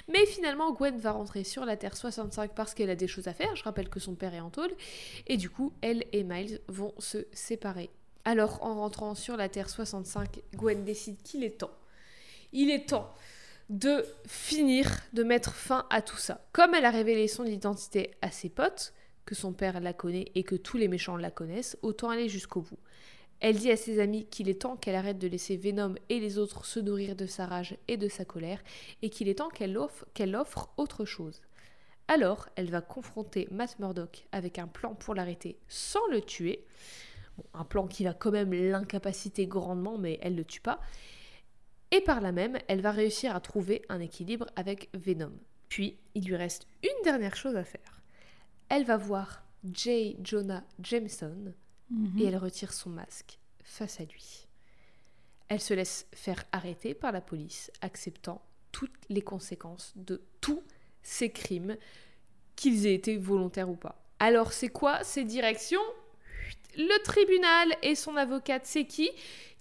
Mais finalement, Gwen va rentrer sur la Terre 65 parce qu'elle a des choses à faire. Je rappelle que son père est en tôle. Et du coup, elle et Miles vont se séparer. Alors, en rentrant sur la Terre 65, Gwen décide qu'il est temps. Il est temps de finir, de mettre fin à tout ça. Comme elle a révélé son identité à ses potes, que son père la connaît et que tous les méchants la connaissent, autant aller jusqu'au bout. Elle dit à ses amis qu'il est temps qu'elle arrête de laisser Venom et les autres se nourrir de sa rage et de sa colère, et qu'il est temps qu'elle offre, autre chose. Alors, elle va confronter Matt Murdock avec un plan pour l'arrêter sans le tuer. Un plan qui va quand même l'incapaciter grandement, mais elle ne le tue pas. Et par là même, elle va réussir à trouver un équilibre avec Venom. Puis, il lui reste une dernière chose à faire. Elle va voir J. Jonah Jameson Mhm. et elle retire son masque face à lui. Elle se laisse faire arrêter par la police, acceptant toutes les conséquences de tous ces crimes, qu'ils aient été volontaires ou pas. Alors c'est quoi ces directions? Le tribunal et son avocate, c'est qui?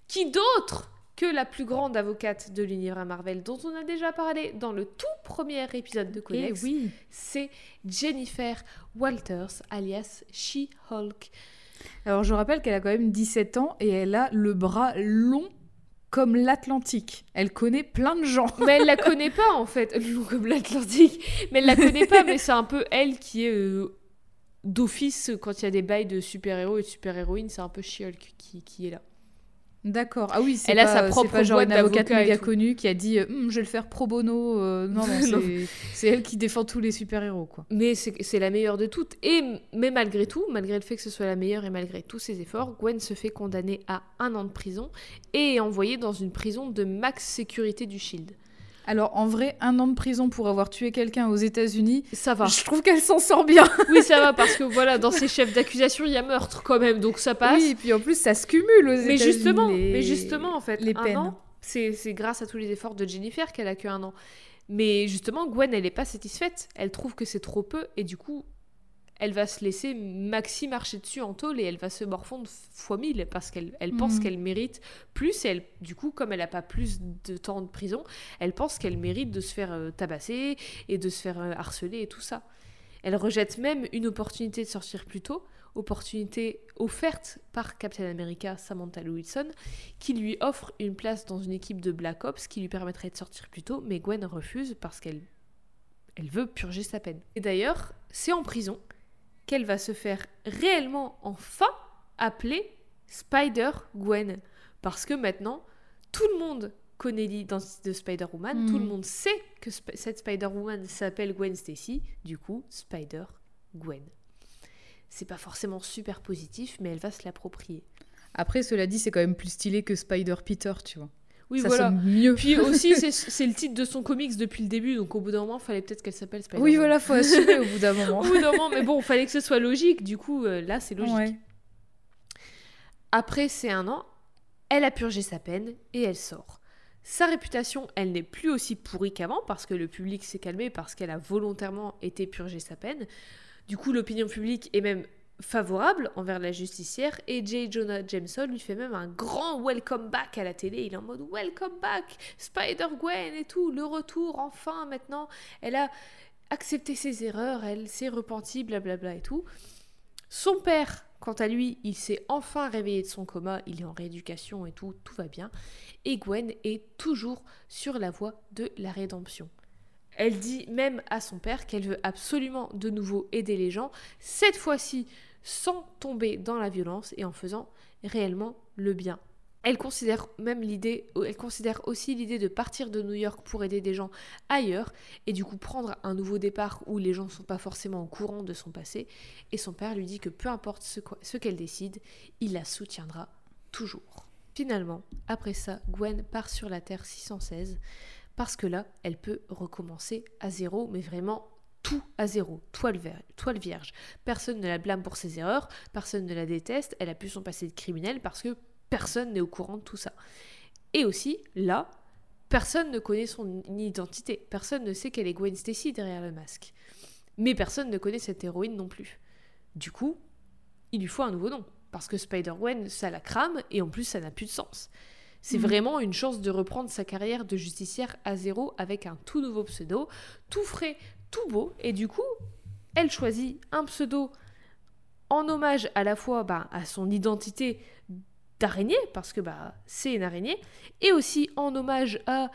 Qui d'autre que la plus grande avocate de l'univers Marvel, dont on a déjà parlé dans le tout premier épisode de Codex, Eh oui. c'est Jennifer Walters, alias She-Hulk. Alors je rappelle qu'elle a quand même 17 ans et elle a le bras long comme l'Atlantique. Elle connaît plein de gens. Mais elle la connaît pas en fait, long comme l'Atlantique. Mais elle la connaît pas, mais c'est un peu elle qui est euh, d'office quand il y a des bails de super-héros et de super-héroïnes, c'est un peu She-Hulk qui, qui est là. D'accord. Ah oui, c'est Elle a sa propre pas genre boîte une avocate d'avocats et méga connue qui a dit euh, Hum, je vais le faire pro bono. euh, non, c'est- elle qui défend tous les super-héros, quoi. Mais c'est c'est la meilleure de toutes. Et mais malgré tout, malgré le fait que ce soit la meilleure et malgré tous ses efforts, Gwen se fait condamner à un an de prison et est envoyée dans une prison de max sécurité du Shield. Alors en vrai, un an de prison pour avoir tué quelqu'un aux États-Unis, Ça va. je trouve qu'elle s'en sort bien. Oui, ça va parce que voilà, dans ses chefs d'accusation, il y a meurtre quand même, donc ça passe. Oui, et puis en plus, ça se cumule aux mais États-Unis. justement, les- mais justement en fait, les un peines. c'est grâce à tous les efforts de Jennifer qu'elle a que un an. Mais justement, Gwen, elle n'est pas satisfaite. Elle trouve que c'est trop peu et du coup, elle va se laisser Maxi marcher dessus en tôle et elle va se morfondre fois mille parce qu'elle elle pense Mhm. qu'elle mérite plus. Et elle, du coup, comme elle n'a pas plus de temps de prison, elle pense qu'elle mérite de se faire euh, tabasser et de se faire euh, harceler et tout ça. Elle rejette même une opportunité de sortir plus tôt, opportunité offerte par Captain America Samantha Wilson, qui lui offre une place dans une équipe de Black Ops qui lui permettrait de sortir plus tôt, mais Gwen refuse parce qu'elle elle veut purger sa peine. Et d'ailleurs, c'est en prison qu'elle va se faire réellement enfin appeler Spider-Gwen. Parce que maintenant, tout le monde connaît l'identité de Spider-Woman, Mhm. tout le monde sait que Sp- cette Spider-Woman s'appelle Gwen Stacy, du coup, Spider-Gwen. C'est pas forcément super positif, mais elle va se l'approprier. Après, cela dit, c'est quand même plus stylé que Spider-Peter, tu vois. Oui, ça voilà. sonne mieux. Puis aussi, c'est- le titre de son comics depuis le début, donc au bout d'un moment, il fallait peut-être qu'elle s'appelle Spider-Man. Oui, voilà, faut assumer au bout d'un moment. Au bout d'un moment, mais bon, il fallait que ce soit logique, du coup, euh, là, c'est logique. Ouais. Après ces un an, elle a purgé sa peine et elle sort. Sa réputation, elle n'est plus aussi pourrie qu'avant parce que le public s'est calmé parce qu'elle a volontairement été purger sa peine. Du coup, l'opinion publique est même favorable envers la justicière et J. Jonah Jameson lui fait même un grand welcome back à la télé. Il est en mode welcome back, Spider-Gwen et tout, le retour enfin maintenant. Elle a accepté ses erreurs, elle s'est repentie, blablabla et tout. Son père, quant à lui, il s'est enfin réveillé de son coma, il est en rééducation et tout, tout va bien. Et Gwen est toujours sur la voie de la rédemption. Elle dit même à son père qu'elle veut absolument de nouveau aider les gens, cette fois-ci sans tomber dans la violence et en faisant réellement le bien. Elle considère même l'idée, elle considère aussi l'idée de partir de New York pour aider des gens ailleurs et du coup prendre un nouveau départ où les gens ne sont pas forcément au courant de son passé. Et son père lui dit que peu importe ce qu'elle décide, il la soutiendra toujours. Finalement, après ça, Gwen part sur la Terre 616 parce que là, elle peut recommencer à zéro, mais vraiment tout à zéro, toile, ver- toile vierge. Personne ne la blâme pour ses erreurs, personne ne la déteste, elle a pu son passé de criminel parce que personne n'est au courant de tout ça. Et aussi, là, personne ne connaît son identité, personne ne sait qu'elle est Gwen Stacy derrière le masque. Mais personne ne connaît cette héroïne non plus. Du coup, il lui faut un nouveau nom. Parce que Spider-Gwen, ça la crame, et en plus, ça n'a plus de sens. C'est Mhm. vraiment une chance de reprendre sa carrière de justicière à zéro avec un tout nouveau pseudo, tout frais, tout beau, et du coup, elle choisit un pseudo en hommage à la fois bah, à son identité d'araignée, parce que bah, c'est une araignée, et aussi en hommage à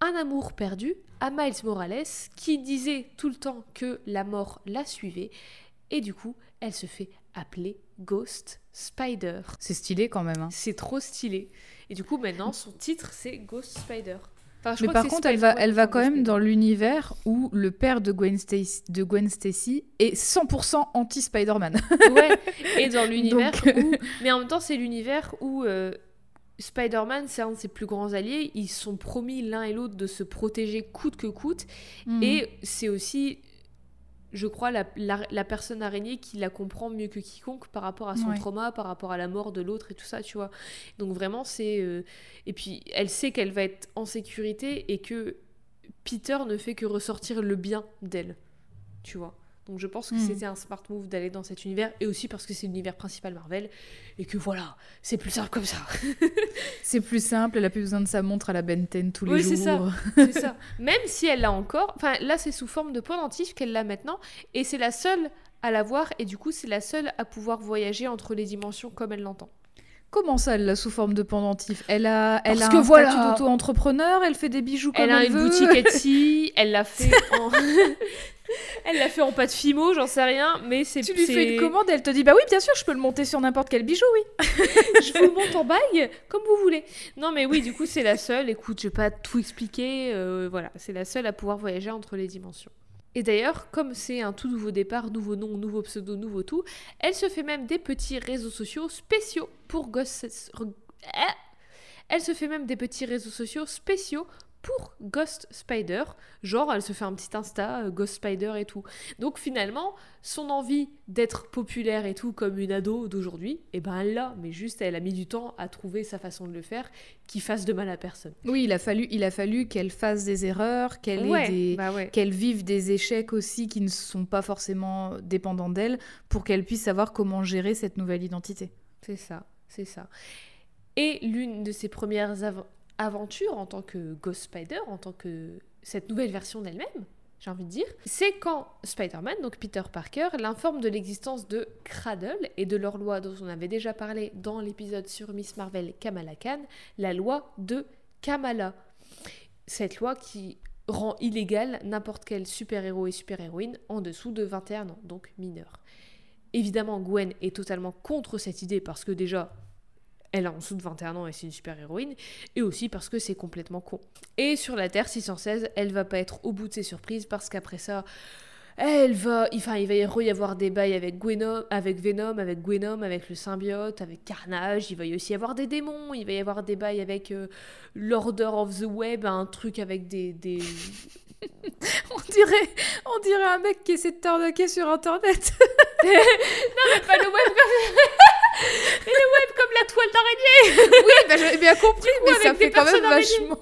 un amour perdu, à Miles Morales, qui disait tout le temps que la mort la suivait, et du coup, elle se fait appeler Ghost Spider. C'est stylé quand même. hein. C'est trop stylé. Et du coup, maintenant, son titre, c'est Ghost Spider. Enfin, Mais par contre, elle va, elle va quand même dans l'univers où le père de Gwen Stacy, de Gwen Stacy est 100% anti-Spider-Man. Ouais, et dans l'univers Donc, euh, où... Mais en même temps, c'est l'univers où euh, Spider-Man, c'est un de ses plus grands alliés. Ils sont promis l'un et l'autre de se protéger coûte que coûte. Mm. Et c'est aussi, je crois, la, la- la personne araignée qui la comprend mieux que quiconque par rapport à son Ouais. trauma, par rapport à la mort de l'autre et tout ça, tu vois. Donc vraiment, c'est... euh, Et puis, elle sait qu'elle va être en sécurité et que Peter ne fait que ressortir le bien d'elle, tu vois. Donc je pense que Mhm. c'était un smart move d'aller dans cet univers et aussi parce que c'est l'univers principal Marvel et que voilà, c'est plus simple comme ça. C'est plus simple, elle a plus besoin de sa montre à la Ben 10 tous les Oui, jours. c'est ça. C'est ça. Même si elle l'a encore, enfin là c'est sous forme de pendentif qu'elle l'a maintenant et c'est la seule à l'avoir et du coup c'est la seule à pouvoir voyager entre les dimensions comme elle l'entend. Comment ça, elle l'a sous forme de pendentif? Elle a, elle Parce a que un voilà. statut d'auto-entrepreneur, elle fait des bijoux comme Elle elle, a une veut. boutique Etsy, elle l'a fait en Elle l'a fait en pâte fimo, j'en sais rien, mais c'est Tu lui fais une commande, elle te dit bah oui, bien sûr, je peux le monter sur n'importe quel bijou, oui. je vous le monte en bague comme vous voulez. Non mais oui, du coup c'est la seule. Écoute, je vais pas tout expliquer. euh, voilà, c'est la seule à pouvoir voyager entre les dimensions. Et d'ailleurs, comme c'est un tout nouveau départ, nouveau nom, nouveau pseudo, nouveau tout, elle se fait même des petits réseaux sociaux spéciaux pour Ghost. Eh Elle se fait même des petits réseaux sociaux spéciaux pour Ghost Spider. Genre, elle se fait un petit Insta, euh, Ghost Spider et tout. Donc finalement, son envie d'être populaire et tout, comme une ado d'aujourd'hui, et ben elle l'a, mais juste elle a mis du temps à trouver sa façon de le faire qui fasse de mal à personne. Oui, il a fallu, il a fallu qu'elle fasse des erreurs, qu'elle ait Ouais, des, bah ouais. qu'elle vive des échecs aussi qui ne sont pas forcément dépendants d'elle, pour qu'elle puisse savoir comment gérer cette nouvelle identité. C'est ça, c'est ça. Et l'une de ses premières av- aventures en tant que Ghost Spider, en tant que cette nouvelle version d'elle-même, j'ai envie de dire, c'est quand Spider-Man, donc Peter Parker, l'informe de l'existence de Cradle et de leur loi dont on avait déjà parlé dans l'épisode sur Miss Marvel Kamala Khan, la loi de Kamala. Cette loi qui rend illégal n'importe quel super-héros et super-héroïne en dessous de 21 ans, donc mineur. Évidemment, Gwen est totalement contre cette idée parce que déjà, elle a en dessous de 21 ans et c'est une super-héroïne, et aussi parce que c'est complètement con. Et sur la Terre 616, elle va pas être au bout de ses surprises parce qu'après ça, elle va, enfin, il va y avoir des bails avec, avec Venom, avec Gwenom, avec le symbiote, avec Carnage, il va y aussi avoir des démons, il va y avoir des bails avec euh, l'Order of the Web, un truc avec des... On dirait, on dirait un mec qui essaie de t'arnaquer sur internet. pas le web comme... Mais le web comme la toile d'araignée oui, bah, j'avais bien compris, mais ça fait quand même vachement.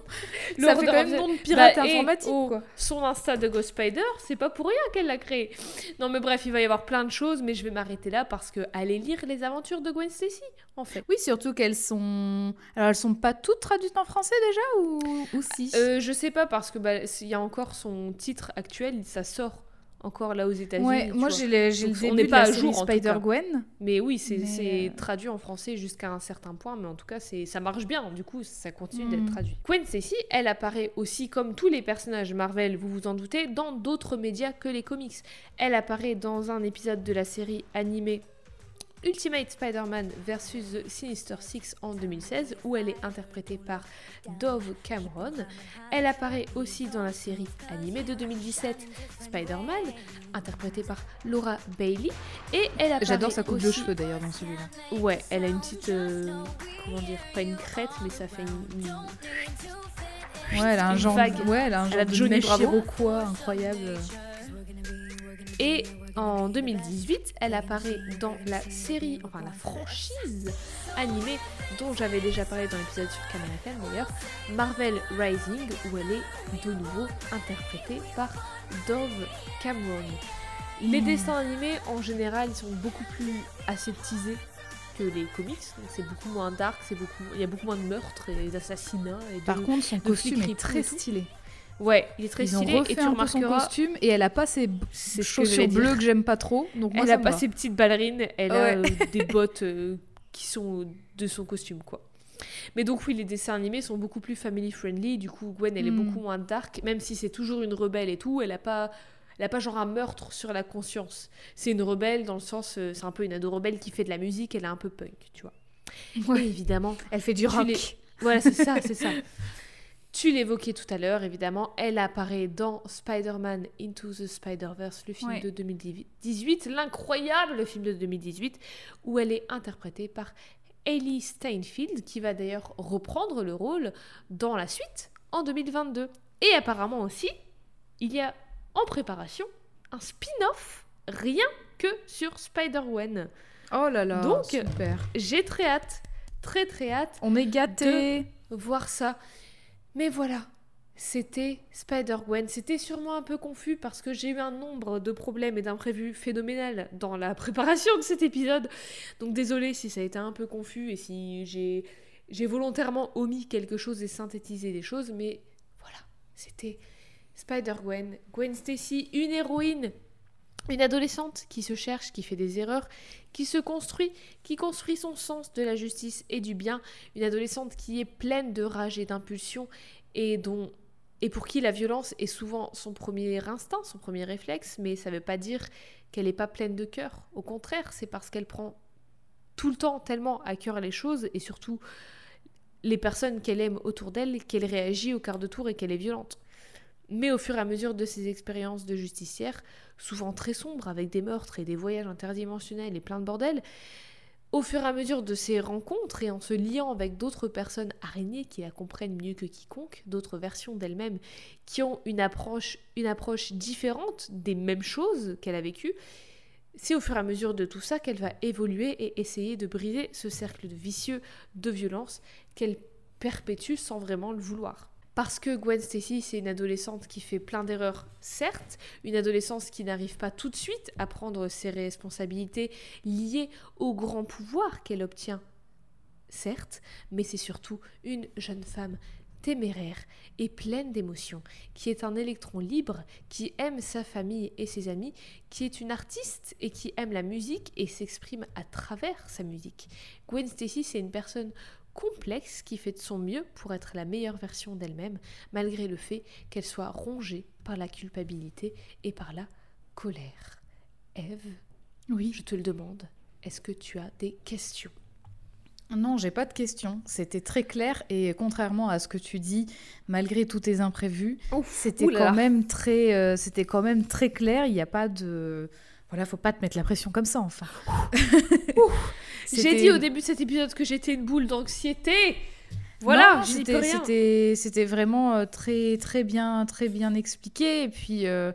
Ça fait quand même nom de pirate Bah, informatique, oh, quoi. Son Insta de Ghost Spider, c'est pas pour rien qu'elle l'a créé. Non mais bref, il va y avoir plein de choses, mais je vais m'arrêter là parce que allez lire les aventures de Gwen Stacy, en fait. Oui, surtout qu'elles sont. Alors, elles sont pas toutes traduites en français déjà ou, ou si? Euh, je sais pas parce que bah, il y a encore son titre actuel, ça sort encore là aux États-Unis. Ouais, moi j'ai le, j'ai le début n'est de pas la jour, Spider. Gwen. Mais oui, c'est Mais, c'est euh, traduit en français jusqu'à un certain point, mais en tout cas, c'est ça marche bien. Du coup, ça continue d'être traduit. Gwen Stacy, elle apparaît aussi comme tous les personnages Marvel, vous vous en doutez, dans d'autres médias que les comics. Elle apparaît dans un épisode de la série animée Ultimate Spider-Man vs The Sinister Six en 2016, où elle est interprétée par Dove Cameron. Elle apparaît aussi dans la série animée de 2017 Spider-Man, interprétée par Laura Bailey. Et elle apparaît J'adore sa coupe de cheveux d'ailleurs dans celui-là. Ouais, elle a une petite. euh, comment dire Pas une crête, mais ça fait une. une- Ouais, elle a un genre, vague. ouais, elle a un Elle genre a de Johnny Bravo. incroyable. Et en 2018, elle apparaît dans la série, enfin la franchise animée dont j'avais déjà parlé dans l'épisode sur Kamala Khan d'ailleurs, Marvel Rising, où elle est de nouveau interprétée par Dove Cameron. Les Hmm. dessins animés en général ils sont beaucoup plus aseptisés que les comics, c'est beaucoup moins dark, c'est beaucoup, il y a beaucoup moins de meurtres et d'assassinats. Et de... Par contre, son costume est très stylé. Ouais, il est très Ils ont stylé refait et tu un peu son costume et elle a pas ses chaussures bleues que j'aime pas trop. Donc Elle a pas va. ses petites ballerines, elle a euh, des bottes euh, qui sont de son costume, quoi. Mais donc oui, les dessins animés sont beaucoup plus family friendly. Du coup, Gwen, elle est Mm. beaucoup moins dark, même si c'est toujours une rebelle et tout. Elle a pas, elle a pas genre un meurtre sur la conscience. C'est une rebelle dans le sens, euh, c'est un peu une ado rebelle qui fait de la musique. Elle est un peu punk, tu vois. Ouais. Et évidemment, Elle fait du rock. les- voilà, c'est ça, c'est ça. Tu l'évoquais tout à l'heure, évidemment, elle apparaît dans Spider-Man Into the Spider-Verse, le film Ouais. de 2018, l'incroyable film de 2018, où elle est interprétée par Hailey Steinfeld, qui va d'ailleurs reprendre le rôle dans la suite en 2022. Et apparemment aussi, il y a en préparation un spin-off rien que sur Spider-Gwen. Oh là là, Donc, super. J'ai très hâte, très très hâte On est gâtés. voir ça. Mais voilà, c'était Spider-Gwen. C'était sûrement un peu confus parce que j'ai eu un nombre de problèmes et d'imprévus phénoménal dans la préparation de cet épisode. Donc désolé si ça a été un peu confus et si j'ai j'ai volontairement omis quelque chose et synthétisé des choses, mais voilà, c'était Spider-Gwen, Gwen Stacy, une héroïne, une adolescente qui se cherche, qui fait des erreurs, qui se construit, qui construit son sens de la justice et du bien, une adolescente qui est pleine de rage et d'impulsion et pour qui la violence est souvent son premier instinct, son premier réflexe, mais ça ne veut pas dire qu'elle n'est pas pleine de cœur. Au contraire, c'est parce qu'elle prend tout le temps tellement à cœur les choses et surtout les personnes qu'elle aime autour d'elle qu'elle réagit au quart de tour et qu'elle est violente. Mais au fur et à mesure de ses expériences de justicière, souvent très sombres avec des meurtres et des voyages interdimensionnels et plein de bordel, au fur et à mesure de ces rencontres et en se liant avec d'autres personnes araignées qui la comprennent mieux que quiconque, d'autres versions d'elle-même qui ont une approche, une approche différente des mêmes choses qu'elle a vécues, c'est au fur et à mesure de tout ça qu'elle va évoluer et essayer de briser ce cercle vicieux de violence qu'elle perpétue sans vraiment le vouloir. Parce que Gwen Stacy, c'est une adolescente qui fait plein d'erreurs, certes, une adolescence qui n'arrive pas tout de suite à prendre ses responsabilités liées au grand pouvoir qu'elle obtient, certes, mais c'est surtout une jeune femme téméraire et pleine d'émotions, qui est un électron libre, qui aime sa famille et ses amis, qui est une artiste et qui aime la musique et s'exprime à travers sa musique. Gwen Stacy, c'est une personne complexe qui fait de son mieux pour être la meilleure version d'elle-même, malgré le fait qu'elle soit rongée par la culpabilité et par la colère. Eve, Oui. je te le demande, est-ce que tu as des questions? Non, j'ai pas de questions. C'était très clair et contrairement à ce que tu dis, malgré tous tes imprévus, c'était quand même très, euh, c'était quand même très clair. Il n'y a pas de, voilà, faut pas te mettre la pression comme ça, enfin. J'ai dit au début de cet épisode que j'étais une boule d'anxiété. Voilà, c'était- vraiment euh, très, très bien, très bien expliqué. Et puis, euh,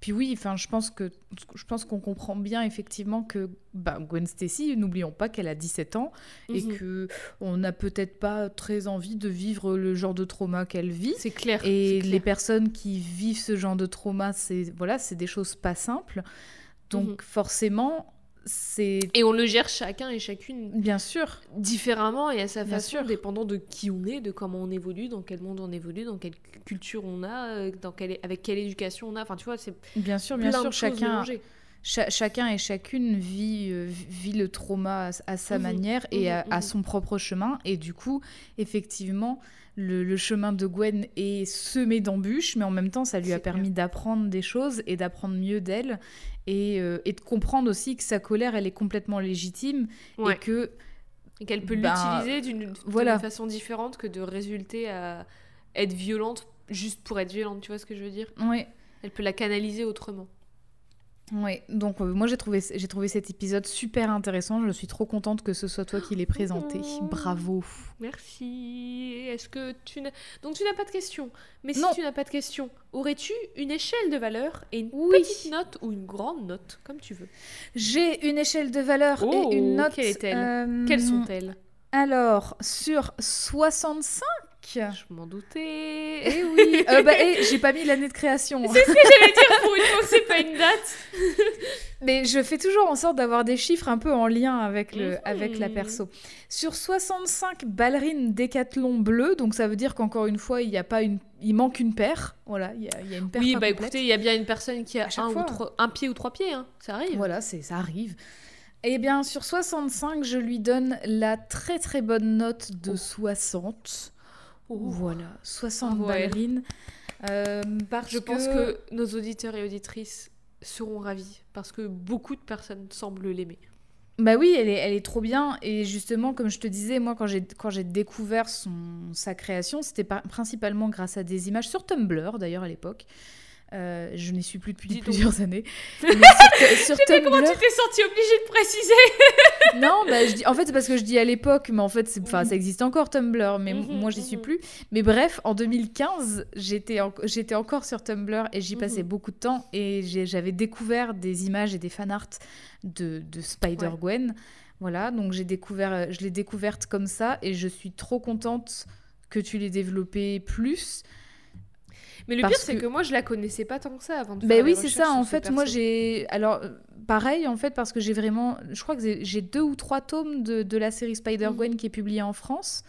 puis oui, enfin, je pense que, je pense qu'on comprend bien effectivement que bah, Gwen Stacy, n'oublions pas qu'elle a 17 ans et Mhm. que on n'a peut-être pas très envie de vivre le genre de trauma qu'elle vit. C'est clair. Et les personnes qui vivent ce genre de trauma, c'est voilà, c'est des choses pas simples. Donc Mhm. forcément, c'est Et on le gère chacun et chacune bien sûr, différemment et à sa Bien façon, sûr. dépendant de qui on est, de comment on évolue, dans quel monde on évolue, dans quelle culture on a, euh, dans quelle, avec quelle éducation on a. Enfin, tu vois, c'est bien sûr, bien sûr, chacun, cha- chacun et chacune vit, euh, vit le trauma à, à sa Mhm, manière et à, mhm, à son propre chemin. Et du coup, effectivement, le, le chemin de Gwen est semé d'embûches, mais en même temps, ça lui a permis d'apprendre des choses et d'apprendre mieux d'elle et, euh, et de comprendre aussi que sa colère, elle est complètement légitime Ouais. et que qu'elle peut bah, l'utiliser d'une voilà. façon différente que de résulter à être violente juste pour être violente. Tu vois ce que je veux dire? Ouais, Elle peut la canaliser autrement. Ouais, donc euh, moi j'ai trouvé, j'ai trouvé cet épisode super intéressant. Je suis trop contente que ce soit toi qui l'aies présenté. Oh. Bravo. Merci. Est-ce que tu n'as... Donc tu n'as pas de questions. Mais si Non. tu n'as pas de questions, aurais-tu une échelle de valeur et une Oui. petite note ou une grande note, comme tu veux? J'ai une échelle de valeur Oh, et une note. quelle est-elle? euh, Quelles sont-elles? Alors, sur 65. Je m'en doutais. Eh oui, euh, bah, eh, j'ai pas mis l'année de création. hein. C'est ce que j'allais dire pour une fois c'est pas une date. Mais je fais toujours en sorte d'avoir des chiffres un peu en lien avec, le, Mhm. avec la perso. Sur 65 ballerines décathlon bleues, donc ça veut dire qu'encore une fois, il y a pas une, il manque une paire. Voilà, il y a, il y a une paire Oui, bah complète. écoutez, il y a bien une personne qui a un, ou fois. trois- un pied ou trois pieds, hein. ça arrive. Voilà, c'est ça arrive. Eh bien, sur 65, je lui donne la très très bonne note de Oh. 60. Oh. Voilà, 60 Ouais. ballerines. Euh, parce Je pense que nos auditeurs et auditrices seront ravis parce que beaucoup de personnes semblent l'aimer. Bah oui, elle est, elle est trop bien. Et justement, comme je te disais, moi, quand j'ai, quand j'ai découvert son, sa création, c'était principalement grâce à des images sur Tumblr, d'ailleurs, à l'époque. Euh, je n'y suis plus depuis Dis donc. plusieurs années. Mais sur, sur Comment Tumblr... tu t'es sentie obligée de préciser Non, bah, je dis... en fait, c'est parce que je dis à l'époque, mais en fait. Enfin, ça existe encore Tumblr, mais Mhm, moi, j'y suis mhm. plus. Mais bref, en 2015, j'étais, en- j'étais encore sur Tumblr et j'y passais Mhm. beaucoup de temps et j'avais découvert des images et des fanarts de, de Spider-Gwen. Voilà, donc j'ai découvert, je l'ai découverte comme ça et je suis trop contente que tu l'aies développée plus. Mais le pire, c'est que- que moi, je la connaissais pas tant que ça avant de Ben faire oui, c'est ça. En fait, moi, j'ai. Alors, euh, pareil, en fait, parce que j'ai vraiment. Je crois que j'ai- deux ou trois tomes de, de la série Spider-Gwen qui est publiée en France.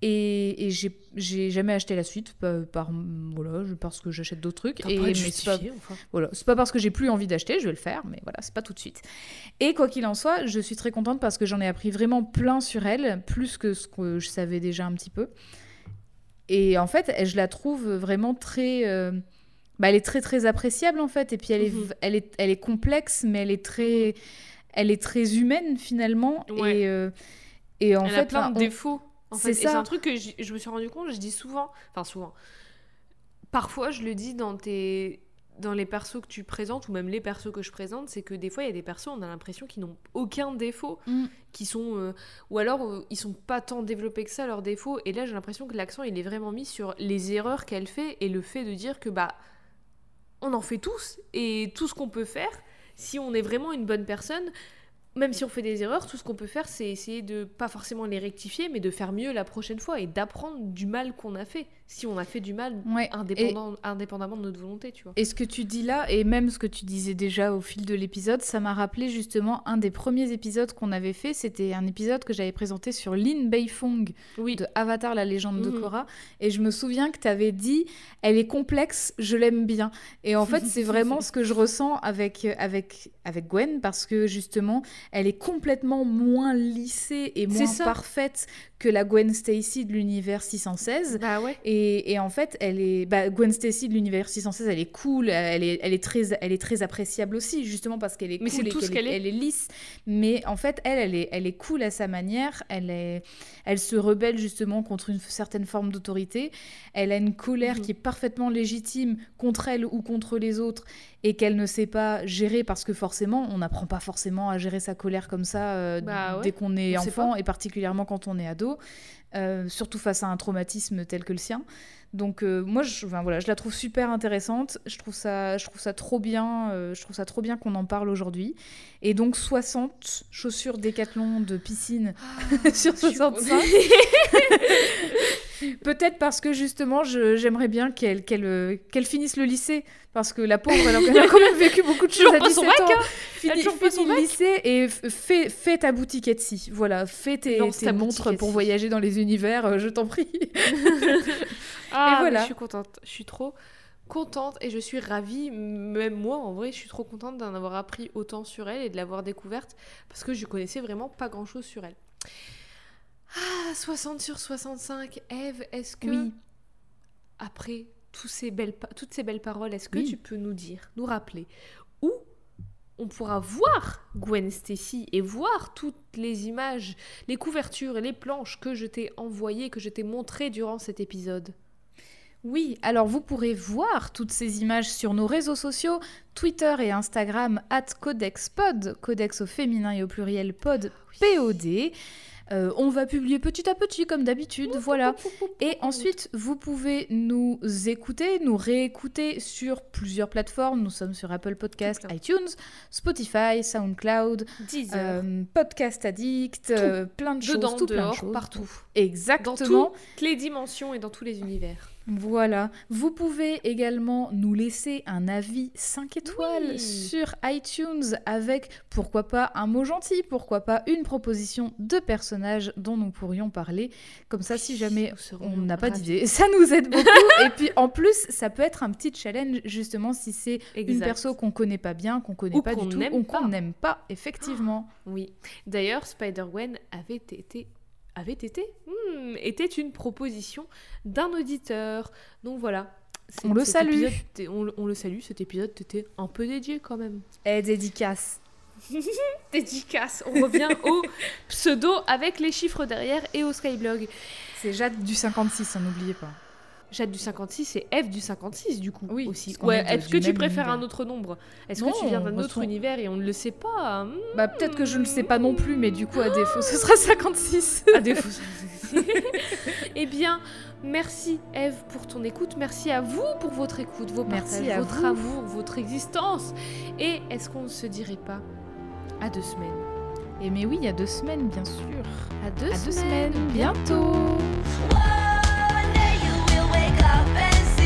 Et, et j'ai- jamais acheté la suite par, par- voilà, parce que j'achète d'autres trucs. Et mais c'est pas, enfin. voilà, c'est pas parce que j'ai plus envie d'acheter, je vais le faire, mais voilà, c'est pas tout de suite. Et quoi qu'il en soit, je suis très contente parce que j'en ai appris vraiment plein sur elle, plus que ce que je savais déjà un petit peu. Et en fait, je la trouve vraiment très. euh, bah, elle est très très appréciable en fait, et puis elle est, Mhm. elle est, elle est complexe, mais elle est très, elle est très humaine finalement. Ouais. Et, euh, et en Elle fait, a plein de on- défauts. En c'est fait. Un truc que je, je me suis rendu compte, je dis souvent, enfin souvent, parfois je le dis dans tes dans les persos que tu présentes, ou même les persos que je présente, c'est que des fois, il y a des persos, on a l'impression qu'ils n'ont aucun défaut, Mm. qui sont... euh, ou alors, euh, ils sont pas tant développés que ça, leurs défauts. Et là, j'ai l'impression que l'accent, il est vraiment mis sur les erreurs qu'elle fait, et le fait de dire que, bah, on en fait tous, et tout ce qu'on peut faire, si on est vraiment une bonne personne, même si on fait des erreurs, tout ce qu'on peut faire, c'est essayer de pas forcément les rectifier, mais de faire mieux la prochaine fois et d'apprendre du mal qu'on a fait. Si on a fait du mal, Ouais. indépendant, indépendamment de notre volonté, tu vois. Et ce que tu dis là, et même ce que tu disais déjà au fil de l'épisode, ça m'a rappelé justement un des premiers épisodes qu'on avait fait. C'était un épisode que j'avais présenté sur Lin Beifong Oui, de Avatar, la légende de Mhm. Korra. Et je me souviens que tu avais dit, elle est complexe, je l'aime bien. Et en fait, c'est vraiment ce que je ressens avec, avec, avec Gwen, parce que justement, elle est complètement moins lissée et moins parfaite que la Gwen Stacy de l'univers 616. bah ouais. Et, et en fait, elle est, bah, Gwen Stacy de l'univers 616, elle est cool, elle est, elle est très, elle est très appréciable aussi, justement parce qu'elle est Mais cool c'est et tout ce qu'elle est. elle est lisse. Mais en fait, elle, elle est, elle est cool à sa manière. Elle est, elle se rebelle justement contre une certaine forme d'autorité. Elle a une colère Mhm. qui est parfaitement légitime contre elle ou contre les autres et qu'elle ne sait pas gérer parce que forcément, on n'apprend pas forcément à gérer sa colère comme ça euh, Bah ouais, dès qu'on est on enfant et particulièrement quand on est ado, euh, surtout face à un traumatisme tel que le sien. Donc euh, moi, je, voilà, je la trouve super intéressante. Je trouve ça, je trouve ça trop bien. euh, je trouve ça trop bien qu'on en parle aujourd'hui. Et donc 60 chaussures Décathlon de piscine sur Je suis 65. Peut-être parce que justement, j'aimerais bien qu'elle euh, qu'elle finisse le lycée. Parce que la pauvre, elle a, elle a quand même vécu beaucoup de choses à pas son 17 bac, ans. hein. Fini, fini le lycée et fais, fais ta boutique Etsy. Voilà, fais tes, Lance tes ta montres pour voyager dans les univers, euh, je t'en prie. Ah, Et voilà. mais je suis contente. Je suis trop contente et je suis ravie. Même moi, en vrai, je suis trop contente d'en avoir appris autant sur elle et de l'avoir découverte parce que je connaissais vraiment pas grand chose sur elle. Ah, 60 sur 65. Eve, est-ce que, Oui. après tous ces belles toutes ces belles paroles, est-ce que Oui. tu peux nous dire, nous rappeler où on pourra voir Gwen Stacy et voir toutes les images, les couvertures et les planches que je t'ai envoyées, que je t'ai montrées durant cet épisode? Oui, alors vous pourrez voir toutes ces images sur nos réseaux sociaux, Twitter et Instagram, at CodexPod, Codex au féminin et au pluriel pod, POD. Euh, on va publier petit à petit, comme d'habitude, voilà. Et ensuite, vous pouvez nous écouter, nous réécouter sur plusieurs plateformes. Nous sommes sur Apple Podcast, iTunes, Spotify, SoundCloud, 10 heures. euh, Podcast Addict, euh, plein de Dedans, choses, tout plein de choses. partout. Exactement. Dans toutes les dimensions et dans tous les univers. Voilà. Vous pouvez également nous laisser un avis 5 étoiles Oui. sur iTunes avec, pourquoi pas, un mot gentil, pourquoi pas, une proposition de personnage dont nous pourrions parler. Comme ça, si jamais on n'a pas d'idée, ça nous aide beaucoup. Et puis en plus, ça peut être un petit challenge, justement, si c'est une perso qu'on connaît pas bien, qu'on connaît Ou pas du tout, ou qu'on n'aime pas, effectivement. Oui. D'ailleurs, Spider-Gwen avait été avait été Hmm, était une proposition d'un auditeur. Donc voilà. On le salue. épisode on, le- on le salue. Cet épisode était un peu dédié quand même. Et dédicace. Dédicace. On revient au pseudo avec les chiffres derrière et au Skyblog. C'est Jade du 56, hein, n'oubliez pas. Jade du 56 et Eve du 56 du coup Oui, aussi. Ouais, est-ce que tu préfères un autre nombre? Est-ce que tu viens d'un autre univers et on ne le sait pas? Hmm, Bah peut-être que je ne le sais pas non plus, mais du coup à défaut ce sera 56. À défaut. eh bien, merci Eve pour ton écoute. Merci à vous pour votre écoute, vos Merci partages, à votre vous. amour, votre existence. Et est-ce qu'on ne se dirait pas à deux semaines? Et mais oui, a deux semaines bien sûr. À deux À deux semaines, bientôt. Up and